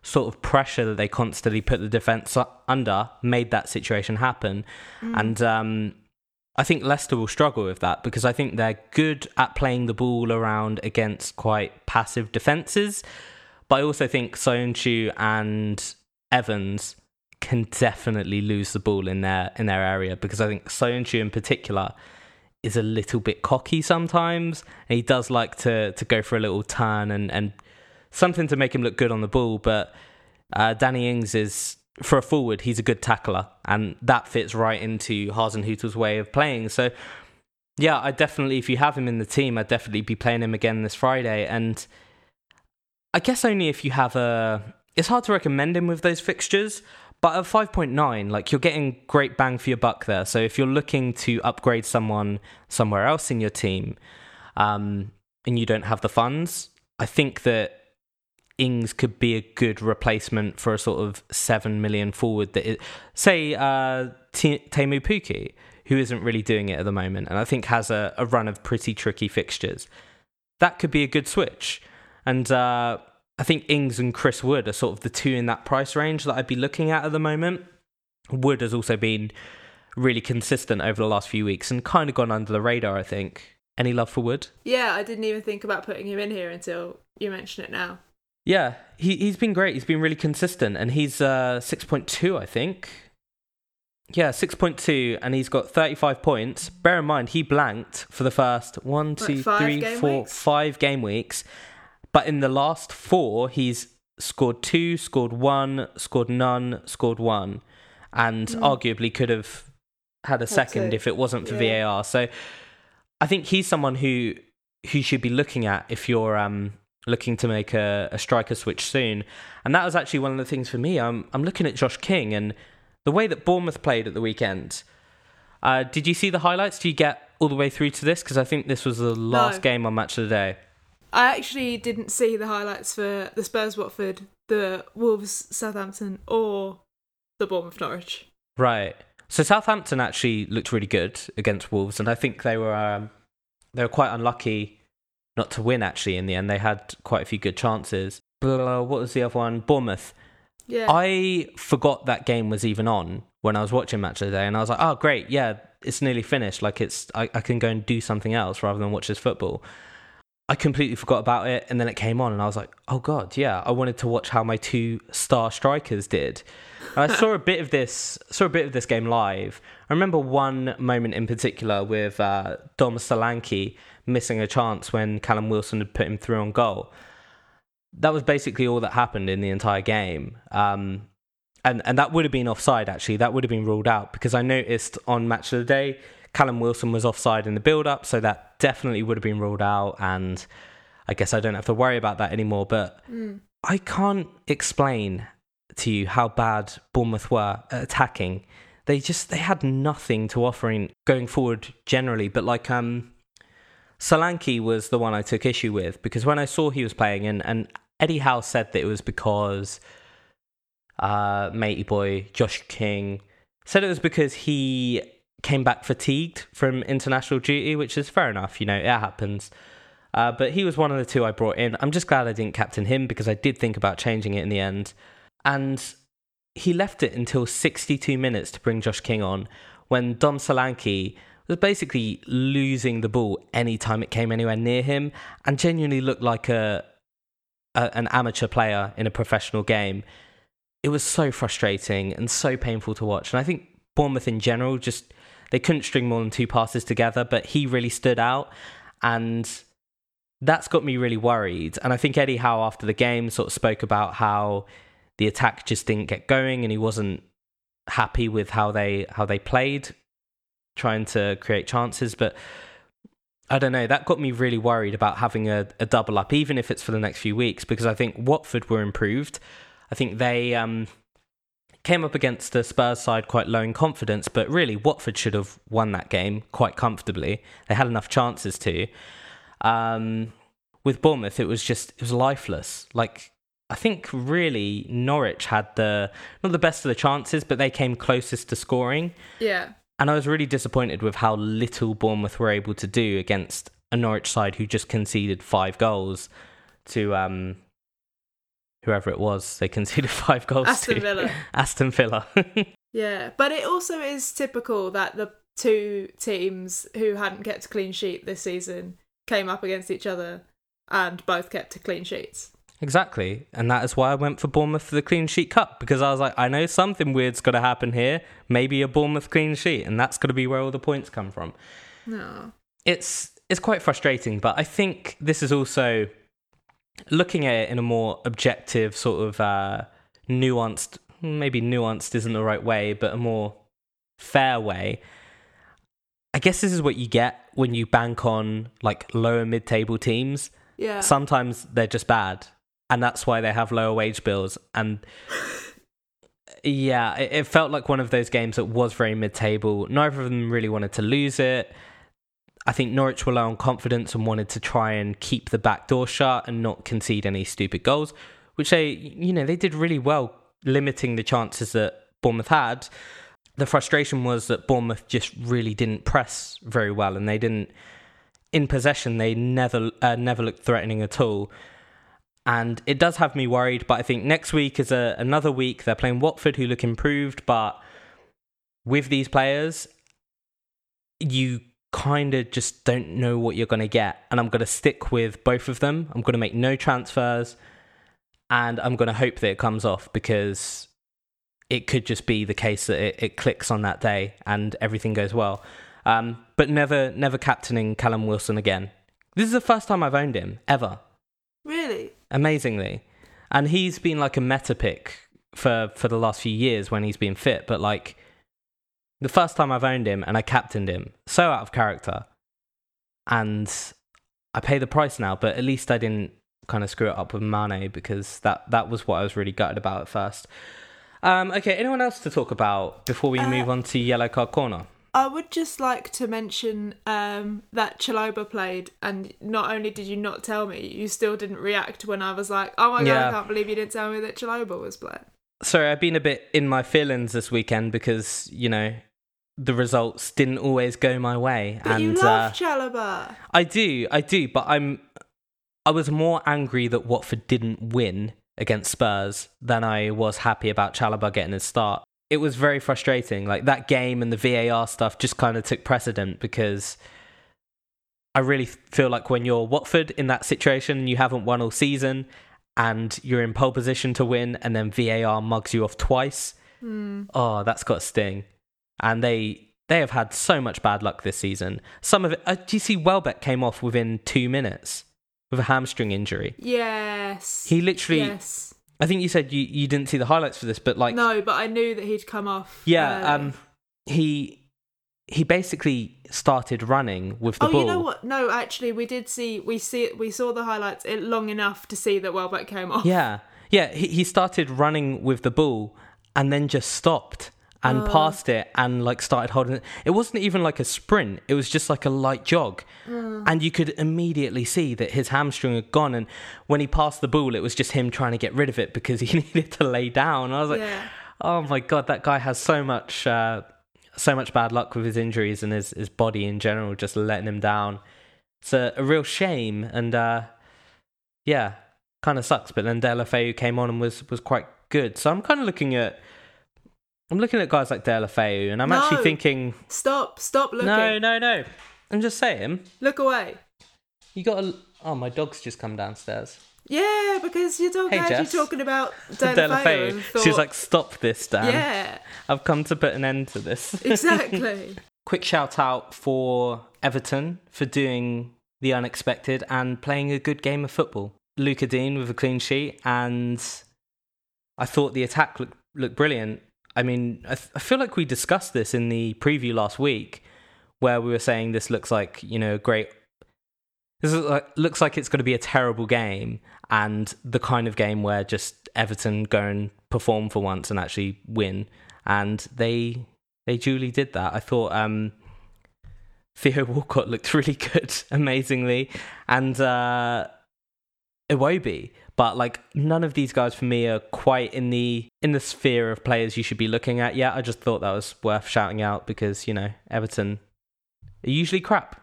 sort of pressure that they constantly put the defense under made that situation happen. And um I think Leicester will struggle with that because I think they're good at playing the ball around against quite passive defenses. But I also think Soyuncu and Evans can definitely lose the ball in their in their area because I think Soyuncu in particular is a little bit cocky sometimes. And he does like to to go for a little turn and and something to make him look good on the ball but uh, Danny Ings is for a forward he's a good tackler and that fits right into Hasenhüttl's way of playing so yeah I definitely if you have him in the team I'd definitely be playing him again this Friday and I guess only if you have a. It's hard to recommend him with those fixtures, but at 5.9, like you're getting great bang for your buck there. So if you're looking to upgrade someone somewhere else in your team, um, and you don't have the funds, I think that Ings could be a good replacement for a sort of seven million forward that, is, say, uh, T- Pukki, who isn't really doing it at the moment, and I think has a, a run of pretty tricky fixtures. That could be a good switch. And uh, I think Ings and Chris Wood are sort of the two in that price range that I'd be looking at at the moment. Wood has also been really consistent over the last few weeks and kind of gone under the radar, I think. Any love for Wood? Yeah, I didn't even think about putting him in here until you mention it now. Yeah, he, he's been great. He's been really consistent and he's uh, 6.2, I think. Yeah, 6.2, and he's got 35 points. Bear in mind, he blanked for the first one, Like two, five three, game four, weeks? five game weeks. But in the last four, he's scored two, scored one, scored none, scored one, and arguably could have had a second two. if it wasn't for Yeah. VAR. So I think he's someone who who you should be looking at if you're um, looking to make a, a striker switch soon. And that was actually one of the things for me. I'm I'm looking at Josh King and the way that Bournemouth played at the weekend. Uh, did you see the highlights? Do you get all the way through to this? Because I think this was the last No. game on Match of the Day. I actually didn't see the highlights for the Spurs Watford, the Wolves Southampton, or the Bournemouth Norwich. Right. So Southampton actually looked really good against Wolves, and I think they were um, they were quite unlucky not to win. Actually, in the end, they had quite a few good chances. Uh, what was the other one? Bournemouth. Yeah. I forgot that game was even on when I was watching Match of the Day, and I was like, "Oh, great! Yeah, it's nearly finished. Like it's I, I can go and do something else rather than watch this football." I completely forgot about it, and then it came on, and I was like, "Oh God, yeah!" I wanted to watch how my two star strikers did. And I saw a bit of this, saw a bit of this game live. I remember one moment in particular with uh, Dom Solanke missing a chance when Callum Wilson had put him through on goal. That was basically all that happened in the entire game. Um, and and that would have been offside actually. That would have been ruled out because I noticed on Match of the Day, Callum Wilson was offside in the build up, so that definitely would have been ruled out. And I guess I don't have to worry about that anymore. But I can't explain to you how bad Bournemouth were at attacking. They just they had nothing to offer in going forward generally. But like um, Solanke was the one I took issue with because when I saw he was playing and and Eddie Howe said that it was because uh, matey boy Josh King said it was because he came back fatigued from international duty, which is fair enough. You know, it happens. Uh, but he was one of the two I brought in. I'm just glad I didn't captain him because I did think about changing it in the end. And he left it until 62 minutes to bring Josh King on when Dom Solanke was basically losing the ball anytime it came anywhere near him and genuinely looked like a, a an amateur player in a professional game. It was so frustrating and so painful to watch. And I think Bournemouth in general just they couldn't string more than two passes together, but he really stood out and that's got me really worried. And I think Eddie Howe after the game sort of spoke about how the attack just didn't get going and he wasn't happy with how they how they played trying to create chances but I don't know that got me really worried about having a, a double up even if it's for the next few weeks because I think Watford were improved I think they um, came up against the Spurs side quite low in confidence but really Watford should have won that game quite comfortably they had enough chances to um, with Bournemouth, it was just it was lifeless. Like I think really Norwich had the not the best of the chances, but they came closest to scoring. yeah. And I was really disappointed with how little Bournemouth were able to do against a Norwich side who just conceded five goals to um whoever it was. They conceded five goals Aston to Villa. Aston Villa. Yeah, but it also is typical that the two teams who hadn't kept a clean sheet this season came up against each other and both kept to clean sheets. Exactly. And that is why I went for Bournemouth for the clean sheet cup because I was like, I know something weird's going to happen here. Maybe a Bournemouth clean sheet, and that's going to be where all the points come from. No. It's it's quite frustrating, but I think this is also looking at it in a more objective, sort of uh, nuanced. Maybe nuanced isn't the right way, but a more fair way. I guess this is what you get when you bank on like lower mid-table teams Yeah. sometimes they're just bad and that's why they have lower wage bills. And yeah it, it felt like one of those games that was very mid-table. Neither of them really wanted to lose it. I think norwich were low on confidence and wanted to try and keep the back door shut and not concede any stupid goals which they you know they did really well limiting the chances that bournemouth had. The frustration was that bournemouth just really didn't press very well and they didn't in possession, they never uh, never looked threatening at all. And it does have me worried, but I think next week is a, another week. They're playing Watford, who look improved, but with these players, you kind of just don't know what you're going to get. And I'm going to stick with both of them. I'm going to make no transfers, and I'm going to hope that it comes off because it could just be the case that it, it clicks on that day and everything goes well. Um, but never, never captaining Callum Wilson again. This is the first time I've owned him ever. Really? Amazingly, and he's been like a meta pick for for the last few years when he's been fit. But like the first time I've owned him and I captained him, so out of character, and I pay the price now. But at least I didn't kind of screw it up with Mane because that that was what I was really gutted about at first. Um, okay, anyone else to talk about before we Uh, move on to yellow card corner? I would just like to mention um, that Chalobah played, and not only did you not tell me, you still didn't react when I was like, "Oh my god, Yeah. I can't believe you didn't tell me that Chalobah was playing." Sorry, I've been a bit in my feelings this weekend because you know the results didn't always go my way, But and you uh, love Chalobah. I do, I do, but I'm I was more angry that Watford didn't win against Spurs than I was happy about Chalobah getting his start. It was very frustrating. Like that game and the VAR stuff just kind of took precedent because I really feel like when you're Watford in that situation and you haven't won all season and you're in pole position to win and then VAR mugs you off twice, oh, that's got a sting. And they they have had so much bad luck this season. Some of it, uh, do you see Welbeck came off within two minutes with a hamstring injury? Yes. He literally, Yes. I think you said you, you didn't see the highlights for this, but like, no, but I knew that he'd come off. yeah, early. um, he he basically started running with the oh, ball. you know what? No, actually, we did see we see we saw the highlights it long enough to see that Welbeck came off. Yeah, yeah. He he started running with the ball and then just stopped and Oh. passed it and like started holding it. It wasn't even like a sprint. It was just like a light jog, Mm. and you could immediately see that his hamstring had gone. And when he passed the ball, it was just him trying to get rid of it because he needed to lay down. I was like, Yeah. oh my god, that guy has so much. Uh, so much bad luck with his injuries and his, his body in general just letting him down. It's a, a real shame and uh, yeah, kind of sucks. But then Deulofeu came on and was was quite good. So I'm kind of looking at I'm looking at guys like Deulofeu and I'm actually thinking, Stop! Stop looking. no, no, no. I'm just saying, Look away. you got to. Oh, my dog's just come downstairs. Yeah, because your dog Hey, heard Jess. you talking about Deulofeu. and She was thought, like, "Stop this, Dan! "Yeah, I've come to put an end to this." exactly." Quick shout out for Everton for doing the unexpected and playing a good game of football. Lucas Digne with a clean sheet, and I thought the attack looked looked brilliant. I mean, I, th- I feel like we discussed this in the preview last week, where we were saying this looks like you know great. This is like, looks like it's going to be a terrible game, and the kind of game where just Everton go and perform for once and actually win, and they they duly did that. I thought um, Theo Walcott looked really good, amazingly, and uh, Iwobi. But like none of these guys for me are quite in the in the sphere of players you should be looking at yet. I just thought that was worth shouting out because you know Everton are usually crap,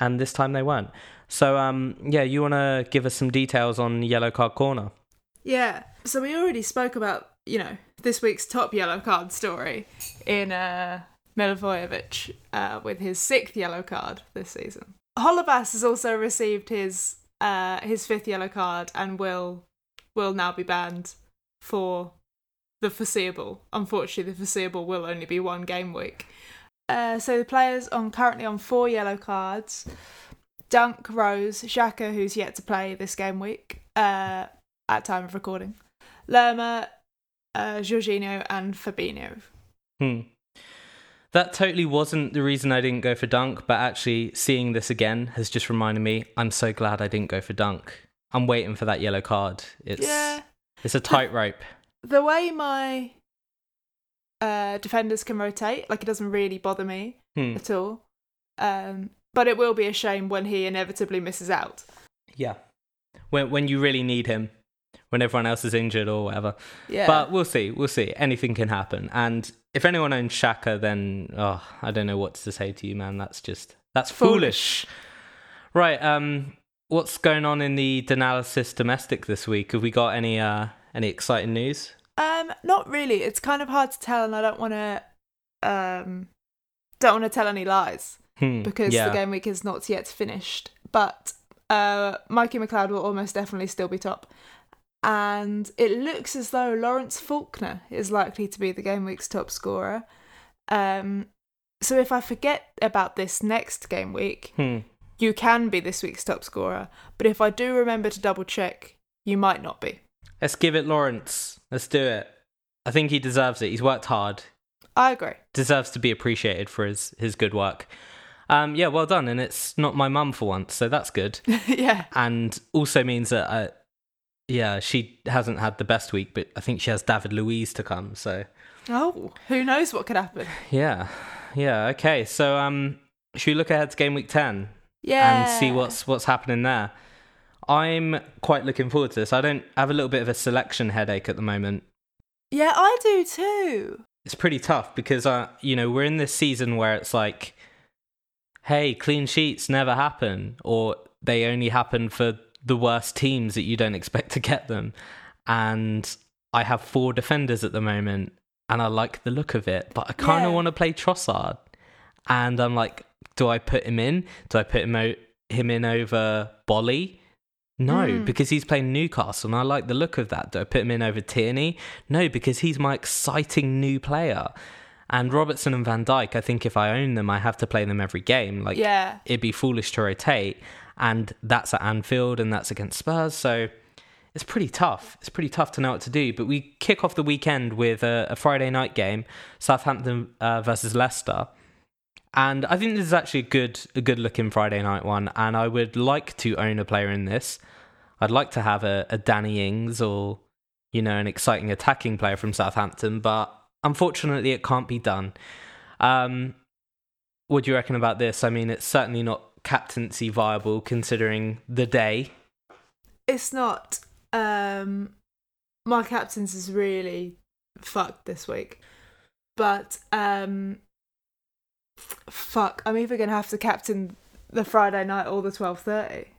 and this time they weren't. So um, yeah, you want to give us some details on yellow card corner? Yeah. So we already spoke about, you know, this week's top yellow card story in uh, Milivojevic uh, with his sixth yellow card this season. Holebas has also received his uh, his fifth yellow card and will will now be banned for the foreseeable. Unfortunately, the foreseeable will only be one game week. Uh, so the players on currently on four yellow cards. Dunk, Rose, Xhaka, who's yet to play this game week uh, at time of recording, Lerma, uh, Jorginho, and Fabinho. Hmm. That totally wasn't the reason I didn't go for Dunk, but actually seeing this again has just reminded me I'm so glad I didn't go for Dunk. I'm waiting for that yellow card. It's Yeah, it's a tightrope. the way my uh, defenders can rotate, like it doesn't really bother me Hmm. at all. Um, but it will be a shame when he inevitably misses out. Yeah. When when you really need him, when everyone else is injured or whatever. Yeah, But we'll see. We'll see. Anything can happen. And if anyone owns Xhaka, then oh, I don't know what to say to you, man. That's just that's foolish. Right. Um, what's going on in the DANalysis domestic this week? Have we got any uh any exciting news? Um, not really. It's kind of hard to tell, and I don't want to, um, don't want to tell any lies Hmm, because yeah. the game week is not yet finished. But uh, Mikey McLeod will almost definitely still be top, and it looks as though Lawrence Faulkner is likely to be the game week's top scorer. Um, so if I forget about this next game week, Hmm. you can be this week's top scorer. But if I do remember to double check, you might not be. Let's give it Lawrence. Let's do it. I think he deserves it. He's worked hard. I agree. Deserves to be appreciated for his, his good work. Um, yeah, well done. And it's not my mum for once, so that's good. yeah. and also means that, uh, yeah, she hasn't had the best week, but I think she has David Luiz to come. So Oh, who knows what could happen? yeah, yeah. Okay, so um, should we look ahead to game week ten Yeah. and see what's what's happening there? I'm quite looking forward to this. I don't I have a little bit of a selection headache at the moment. Yeah, I do too. It's pretty tough because uh, you know we're in this season where it's like, hey, clean sheets never happen, or they only happen for the worst teams that you don't expect to get them. And I have four defenders at the moment, and I like the look of it, but I kind of Yeah. want to play Trossard. And I'm like, do I put him in? Do I put him o- him in over Boly? No, Mm. because he's playing Newcastle, and I like the look of that. Do I put him in over Tierney? No, because he's my exciting new player. And Robertson and Van Dijk, I think if I own them, I have to play them every game. Like, yeah. it'd be foolish to rotate. And that's at Anfield and that's against Spurs. So it's pretty tough. It's pretty tough to know what to do. But we kick off the weekend with a, a Friday night game Southampton uh, versus Leicester. And I think this is actually a good, a good looking Friday night one. And I would like to own a player in this. I'd like to have a, a Danny Ings or, you know, an exciting attacking player from Southampton. But unfortunately, it can't be done. Um, what do you reckon about this? I mean, it's certainly not captaincy viable considering the day. It's not. Um, my captains is really fucked this week, but um, fuck. I'm either gonna have to captain the Friday night or the twelve thirty.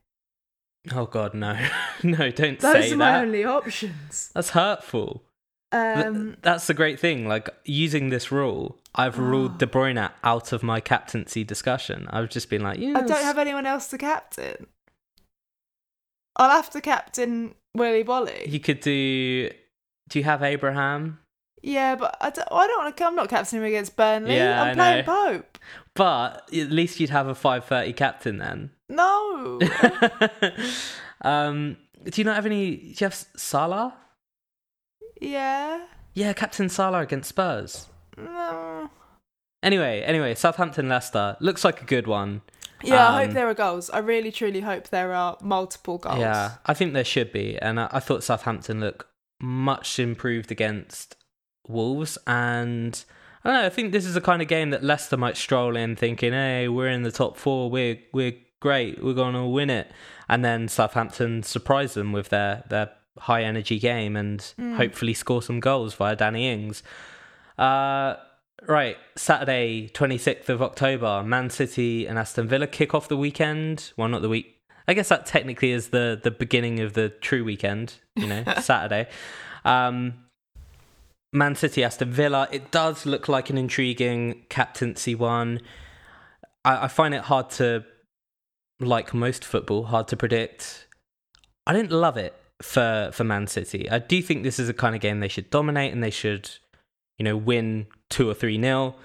Oh God, no, no! Don't Those say are my only options. That's hurtful. Th- Um, That's the great thing. Like using this rule, I've ruled Oh. De Bruyne out of my captaincy discussion. I've just been like, yeah, I don't have anyone else to captain. I'll have to captain Willy Boly. You could do. Do you have Abraham? Yeah, but I don't, I don't want to. I'm not captaining him against Burnley. Yeah, I'm I playing know. Pope. But at least you'd have a five thirty captain then. No. um, do you not have any? Do you have Salah? yeah. Yeah, Captain Salah against Spurs. No. Anyway, anyway, Southampton Leicester looks like a good one. Yeah, I Um, hope there are goals. I really, truly hope there are multiple goals. Yeah, I think there should be, and I, I thought Southampton look much improved against Wolves, and I don't know. I think this is the kind of game that Leicester might stroll in, thinking, "Hey, we're in the top four. We're we're great. We're going to win it," and then Southampton surprise them with their their high energy game and Mm. hopefully score some goals via Danny Ings. Uh, right, Saturday, 26th of October, Man City and Aston Villa kick off the weekend. Well, not the week. I guess that technically is the, the beginning of the true weekend, you know, Saturday. Um, Man City, Aston Villa. It does look like an intriguing captaincy one. I, I find it hard to, like most football, hard to predict. I didn't love it for for Man City. I do think this is a kind of game they should dominate and they should, you know, win two or three nil.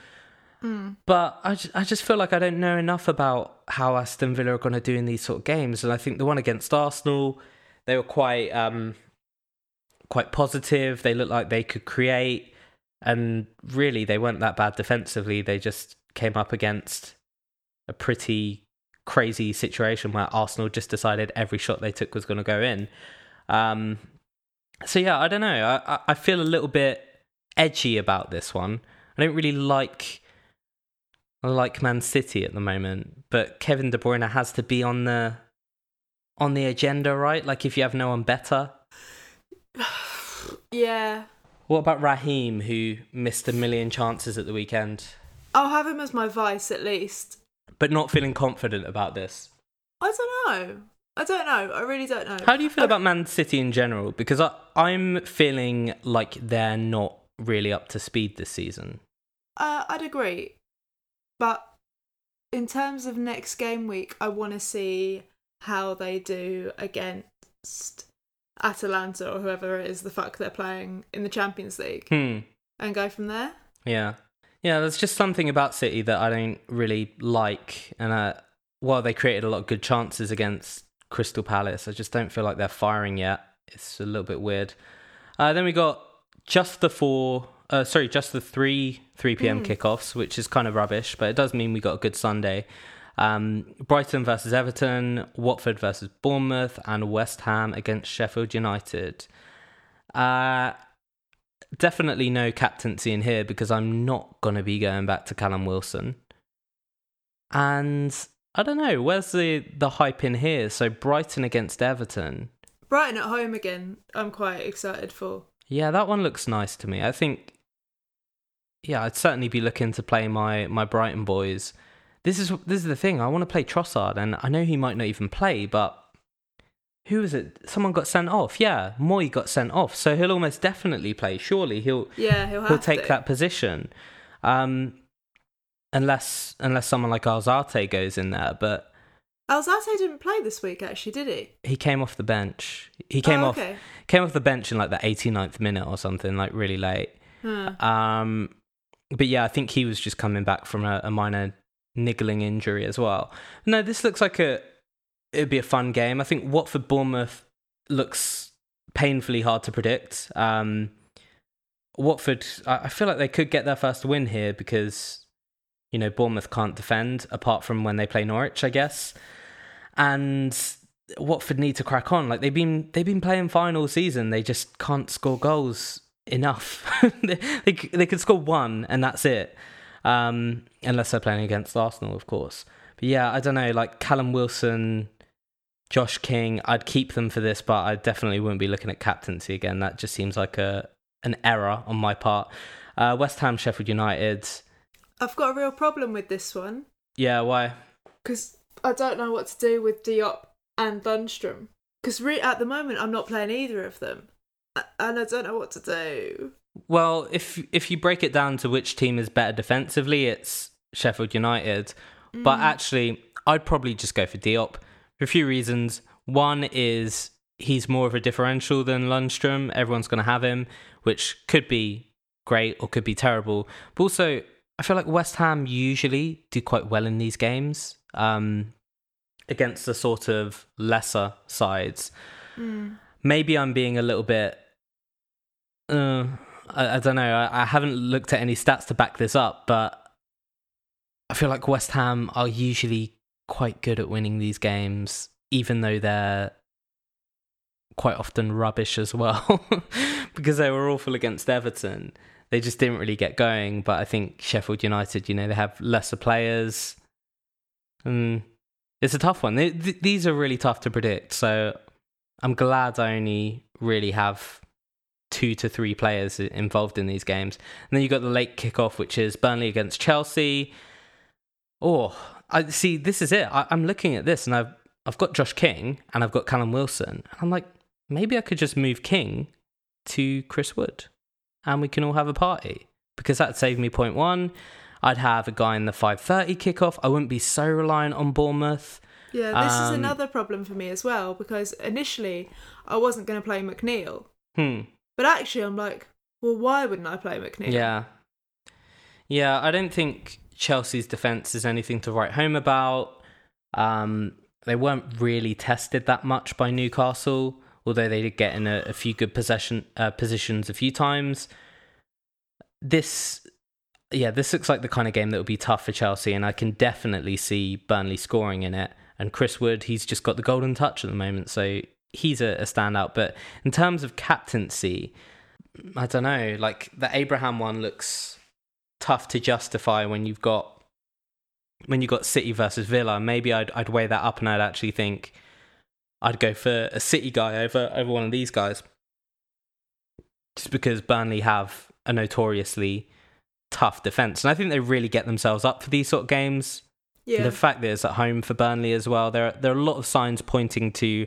Mm. But I just, I just feel like I don't know enough about how Aston Villa are going to do in these sort of games. And I think the one against Arsenal, they were quite um quite positive. They looked like they could create, and really they weren't that bad defensively. They just came up against a pretty crazy situation where Arsenal just decided every shot they took was going to go in. Um, so yeah, I don't know. I, I- I feel a little bit edgy about this one. I don't really like I like Man City at the moment, but Kevin De Bruyne has to be on the on the agenda, right? Like if you have no one better. Yeah. What about Raheem, who missed a million chances at the weekend, I'll have him as my vice at least. but not feeling confident about this? I don't know. I don't know. I really don't know. How do you feel I- about Man City in general? Because I, I'm feeling like they're not really up to speed this season. Uh, I'd agree. But in terms of next game week, I want to see how they do against Atalanta or whoever it is the fuck they're playing in the Champions League Hmm. and go from there. Yeah. Yeah, there's just something about City that I don't really like. And uh, while they created a lot of good chances against Crystal Palace, I just don't feel like they're firing yet. it's a little bit weird. Uh, then we got just the four, uh, sorry, just the three 3 p.m. Mm. kickoffs, which is kind of rubbish, but it does mean we got a good Sunday. Um, Brighton versus Everton, Watford versus Bournemouth, and West Ham against Sheffield United. Uh, definitely no captaincy in here because I'm not going to be going back to Callum Wilson. And I don't know, where's the, the hype in here? So Brighton against Everton. Brighton at home again. I'm quite excited for. Yeah, that one looks nice to me. I think, yeah, I'd certainly be looking to play my, my Brighton boys. This is this is the thing. I want to play Trossard, and I know he might not even play, but who is it? Someone got sent off. Yeah, Mooy got sent off, so he'll almost definitely play. Surely he'll Yeah, he'll have he'll take to. that position, um, unless unless someone like Alzate goes in there. But Alzate didn't play this week, actually, did he? he came off the bench. He came Oh, off came off the bench in like the 89th minute or something, like really late. Huh. Um, but yeah, I think he was just coming back from a, a minor niggling injury as well. No, this looks like a it'd be a fun game. I think Watford Bournemouth looks painfully hard to predict. Um, Watford, I feel like they could get their first win here because you know Bournemouth can't defend apart from when they play Norwich, I guess. And Watford need to crack on. Like they've been they've been playing fine all season. They just can't score goals enough. they, they could score one and that's it. Um, unless they're playing against Arsenal, of course. But yeah, I don't know. Like Callum Wilson, Josh King, I'd keep them for this, but I definitely wouldn't be looking at captaincy again. That just seems like a an error on my part. Uh, West Ham, Sheffield United. I've got a real problem with this one Yeah, why? because I don't know what to do with Diop and Lundstram. Because re- at the moment, I'm not playing either of them, and I don't know what to do. Well, if if you break it down to which team is better defensively, it's Sheffield United. But mm. actually, I'd probably just go for Diop for a few reasons. One is he's more of a differential than Lundstram. Everyone's going to have him, which could be great or could be terrible. But also, I feel like West Ham usually do quite well in these games um, against the sort of lesser sides. Mm. Maybe I'm being a little bit. Uh, I, I don't know. I, I haven't looked at any stats to back this up, but I feel like West Ham are usually quite good at winning these games, even though they're quite often rubbish as well, because they were awful against Everton. They just didn't really get going. But I think Sheffield United, you know, they have lesser players. And it's a tough one. They, th- these are really tough to predict. So I'm glad I only really have two to three players involved in these games. And then you got the late kickoff, which is Burnley against Chelsea. Oh, I see. This is it. I, I'm looking at this, and I've I've got Josh King and I've got Callum Wilson, and I'm like, maybe I could just move King to Chris Wood, and we can all have a party because that'd save me point one. I'd have a guy in the 5:30 kickoff. I wouldn't be so reliant on Bournemouth. Yeah, this is Um, another problem for me as well because initially I wasn't going to play McNeil, Hmm. but actually I'm like, well, why wouldn't I play McNeil? Yeah. Yeah, I don't think Chelsea's defense is anything to write home about. Um, they weren't really tested that much by Newcastle, although they did get in a, a few good possession uh, positions a few times. This, yeah, this looks like the kind of game that would be tough for Chelsea, and I can definitely see Burnley scoring in it. And Chris Wood, he's just got the golden touch at the moment, so he's a, a standout. But in terms of captaincy, I don't know. Like the Abraham one looks tough to justify when you've got when you've got City versus Villa. Maybe I'd I'd weigh that up and I'd actually think I'd go for a City guy over over one of these guys, just because Burnley have a notoriously tough defense, and I think they really get themselves up for these sort of games. yeah. The fact that it's at home for Burnley as well, there are, there are a lot of signs pointing to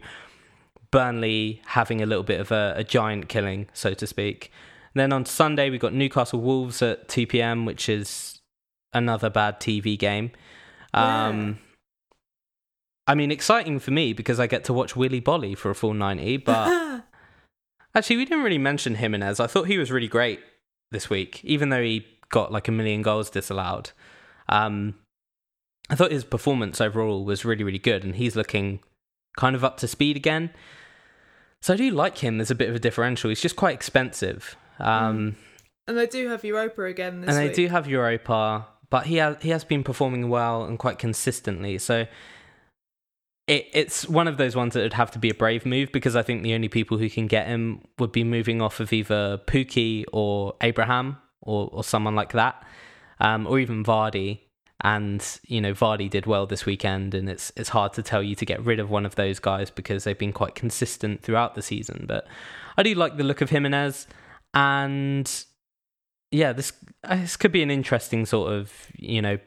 Burnley having a little bit of a, a giant killing, so to speak. And then on Sunday, we've got Newcastle Wolves at 2 p.m., which is another bad TV game. Um, I mean, exciting for me because I get to watch Willy Boly for a full 90, but actually, we didn't really mention Jimenez. I thought he was really great this week, even though he got like a million goals disallowed. Um, I thought his performance overall was really, really good, and he's looking kind of up to speed again. So I do like him. There's a bit of a differential. He's just quite expensive. Um, And they do have Europa again this and they do have Europa, but he has he has been performing well and quite consistently. So it it's one of those ones that would have to be a brave move because I think the only people who can get him would be moving off of either Pukki or Abraham or or someone like that, um, or even Vardy. And you know Vardy did well this weekend, and it's it's hard to tell you to get rid of one of those guys because they've been quite consistent throughout the season. But I do like the look of Jimenez, and yeah, this uh, this could be an interesting sort of you know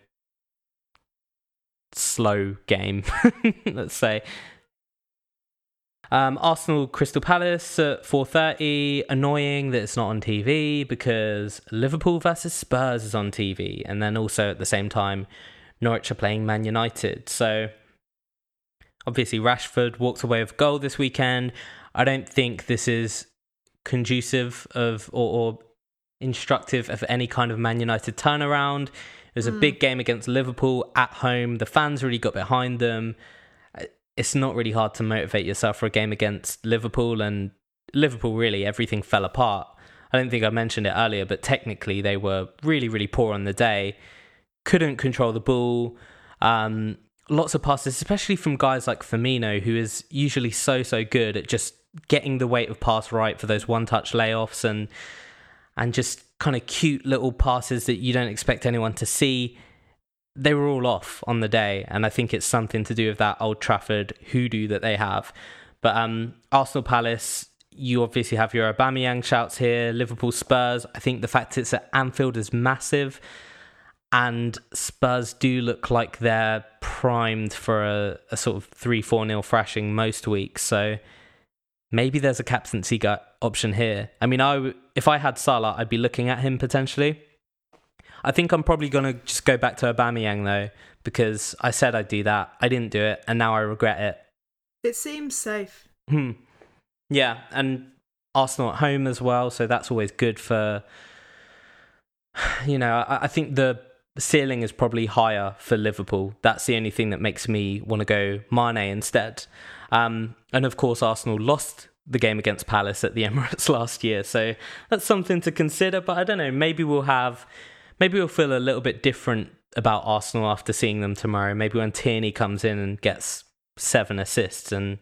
slow game, let's say. Um, Arsenal Crystal Palace at four thirty. Annoying that it's not on TV because Liverpool versus Spurs is on TV, and then also at the same time, Norwich are playing Man United. So obviously Rashford walked away with goal this weekend. I don't think this is conducive of or, or instructive of any kind of Man United turnaround. It was a big game against Liverpool at home. The fans really got behind them. It's not really hard to motivate yourself for a game against Liverpool, and Liverpool really everything fell apart. I don't think I mentioned it earlier, but technically they were really, really poor on the day. Couldn't control the ball. Um, lots of passes, especially from guys like Firmino, who is usually so, so good at just getting the weight of pass right for those one touch layoffs and and just kind of cute little passes that you don't expect anyone to see. They were all off on the day, and I think it's something to do with that Old Trafford hoodoo that they have. But um, Arsenal Palace, you obviously have your Aubameyang shouts here. Liverpool Spurs, I think the fact it's at Anfield is massive, and Spurs do look like they're primed for a, a sort of three four nil thrashing most weeks. So maybe there's a captaincy option here. I mean, I if I had Salah, I'd be looking at him potentially. I think I'm probably gonna just go back to Aubameyang though, because I said I'd do that. I didn't do it, and now I regret it. It seems safe. Hmm. Yeah, and Arsenal at home as well, so that's always good for. You know, I, I think the ceiling is probably higher for Liverpool. That's the only thing that makes me want to go Mane instead. Um, and of course, Arsenal lost the game against Palace at the Emirates last year, so that's something to consider. But I don't know, maybe we'll have, maybe we'll feel a little bit different about Arsenal after seeing them tomorrow. Maybe when Tierney comes in and gets seven assists and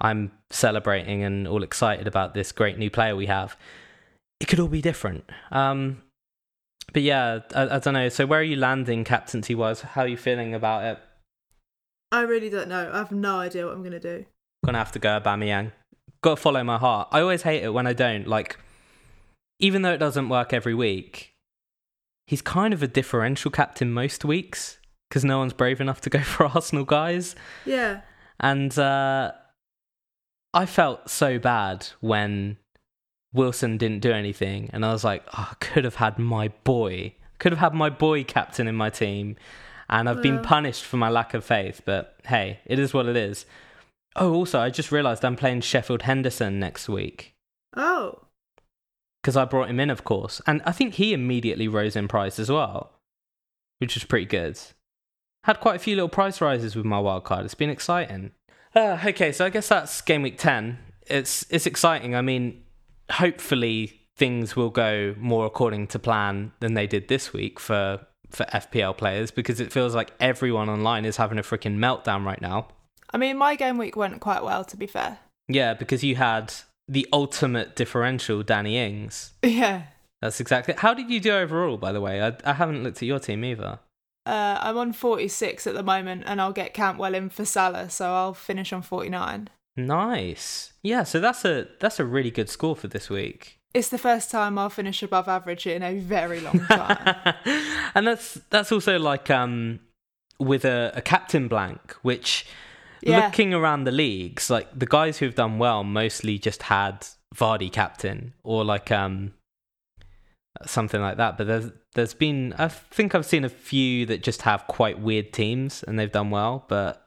I'm celebrating and all excited about this great new player we have. It could all be different. Um, but yeah, I, I don't know. So where are you landing captaincy wise? How are you feeling about it? I really don't know. I have no idea what I'm going to do. Gonna have to go Aubameyang. Got to follow my heart. I always hate it when I don't. Like, even though it doesn't work every week, he's kind of a differential captain most weeks because no one's brave enough to go for Arsenal guys. Yeah. And uh, I felt so bad when Wilson didn't do anything, and I was like, oh, I could have had my boy, could have had my boy captain in my team, and I've been punished for my lack of faith. But hey, it is what it is. Oh, also, I just realised I'm playing Sheffield Henderson next week Oh. because I brought him in, of course, and I think he immediately rose in price as well, which was pretty good. Had quite a few little price rises with my wild card. It's been exciting. Uh, okay, so I guess that's game week ten. It's it's exciting. I mean, hopefully things will go more according to plan than they did this week for for FPL players because it feels like everyone online is having a freaking meltdown right now. I mean, my game week went quite well, to be fair. Yeah, because you had the ultimate differential, Danny Ings. Yeah. That's exactly. How did you do overall, by the way? I, I haven't looked at your team either. Uh, I'm on 46 at the moment, and I'll get Campwell in for Salah, so I'll finish on 49. Nice. Yeah, so that's a that's a really good score for this week. It's the first time I'll finish above average in a very long time. and that's that's also like um with a, a captain blank, which Yeah. looking around the leagues, like the guys who've done well mostly just had Vardy captain or like um something like that. But there's there's been I think I've seen a few that just have quite weird teams and they've done well. But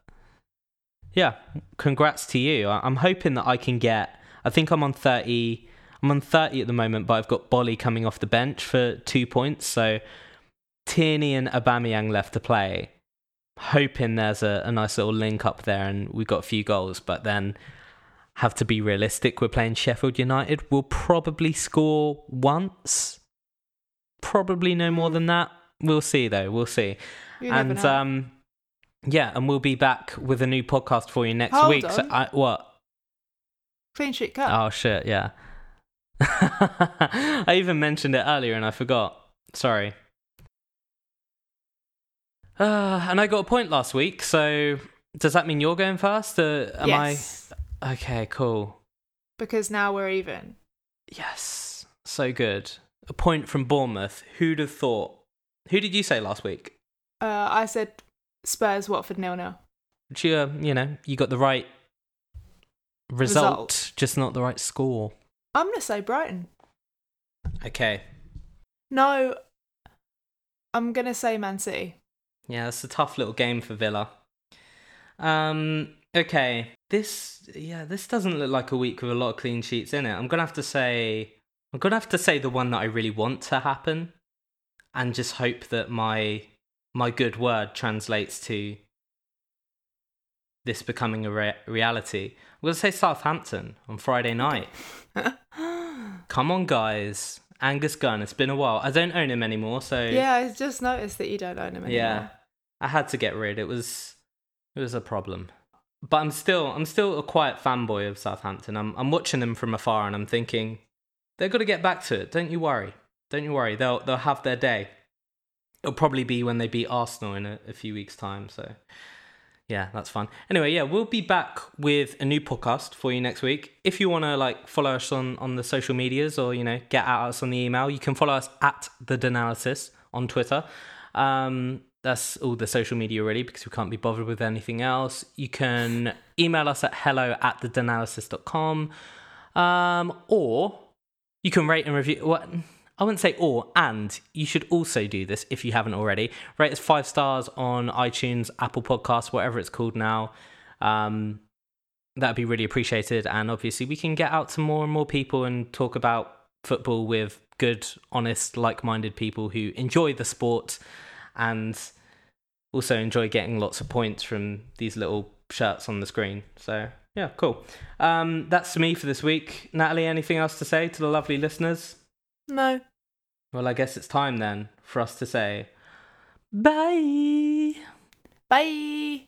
yeah, congrats to you. I'm hoping that I can get. I think I'm on thirty. I'm on thirty at the moment, but I've got Boly coming off the bench for two points. So Tierney and Aubameyang left to play. Hoping there's a, a nice little link up there, and we've got a few goals. But then have to be realistic. We're playing Sheffield United. We'll probably score once. Probably no more than that. We'll see though. We'll see. You and um yeah, and we'll be back with a new podcast for you next Hold week. So. I what? Clean sheet cut. Oh shit, yeah. I even mentioned it earlier and I forgot. Sorry. Uh, and I got a point last week, so does that mean you're going first? Uh, am yes. I? Okay, cool. Because now we're even. Yes, so good. A point from Bournemouth. Who'd have thought? Who did you say last week? Uh, I said Spurs Watford nil nil. But You, uh, you know, you got the right result, Result. just not the right score. I'm gonna say Brighton. Okay. No, I'm gonna say Man City. Yeah, it's a tough little game for Villa. Um, okay. This yeah, this doesn't look like a week with a lot of clean sheets in it. I'm gonna have to say I'm gonna have to say the one that I really want to happen and just hope that my my good word translates to this becoming a re- reality. I'm gonna say Southampton on Friday night. Come on, guys. Angus Gunn, it's been a while. I don't own him anymore, so yeah, I just noticed that you don't own him anymore. yeah, I had to get rid. It was it was a problem. But I'm still I'm still a quiet fanboy of Southampton. I'm I'm watching them from afar and I'm thinking they're going to get back to it. Don't you worry. Don't you worry. They'll they'll have their day. It'll probably be when they beat Arsenal in a, a few weeks time, so yeah, that's fun. Anyway, yeah, we'll be back with a new podcast for you next week. If you want to like follow us on on the social medias or you know get at us on the email, you can follow us at the DANalysis on Twitter. Um, that's all the social media really because we can't be bothered with anything else. You can email us at hello at thedanalysis.com um, or you can rate and review. What I wouldn't say or, and you should also do this if you haven't already. Rate us five stars on iTunes, Apple Podcasts, whatever it's called now. Um, that'd be really appreciated. And obviously, we can get out to more and more people and talk about football with good, honest, like minded people who enjoy the sport and also enjoy getting lots of points from these little shirts on the screen. So, yeah, cool. Um, that's me for this week. Natalie, anything else to say to the lovely listeners? No. Well, I guess it's time then for us to say bye. Bye.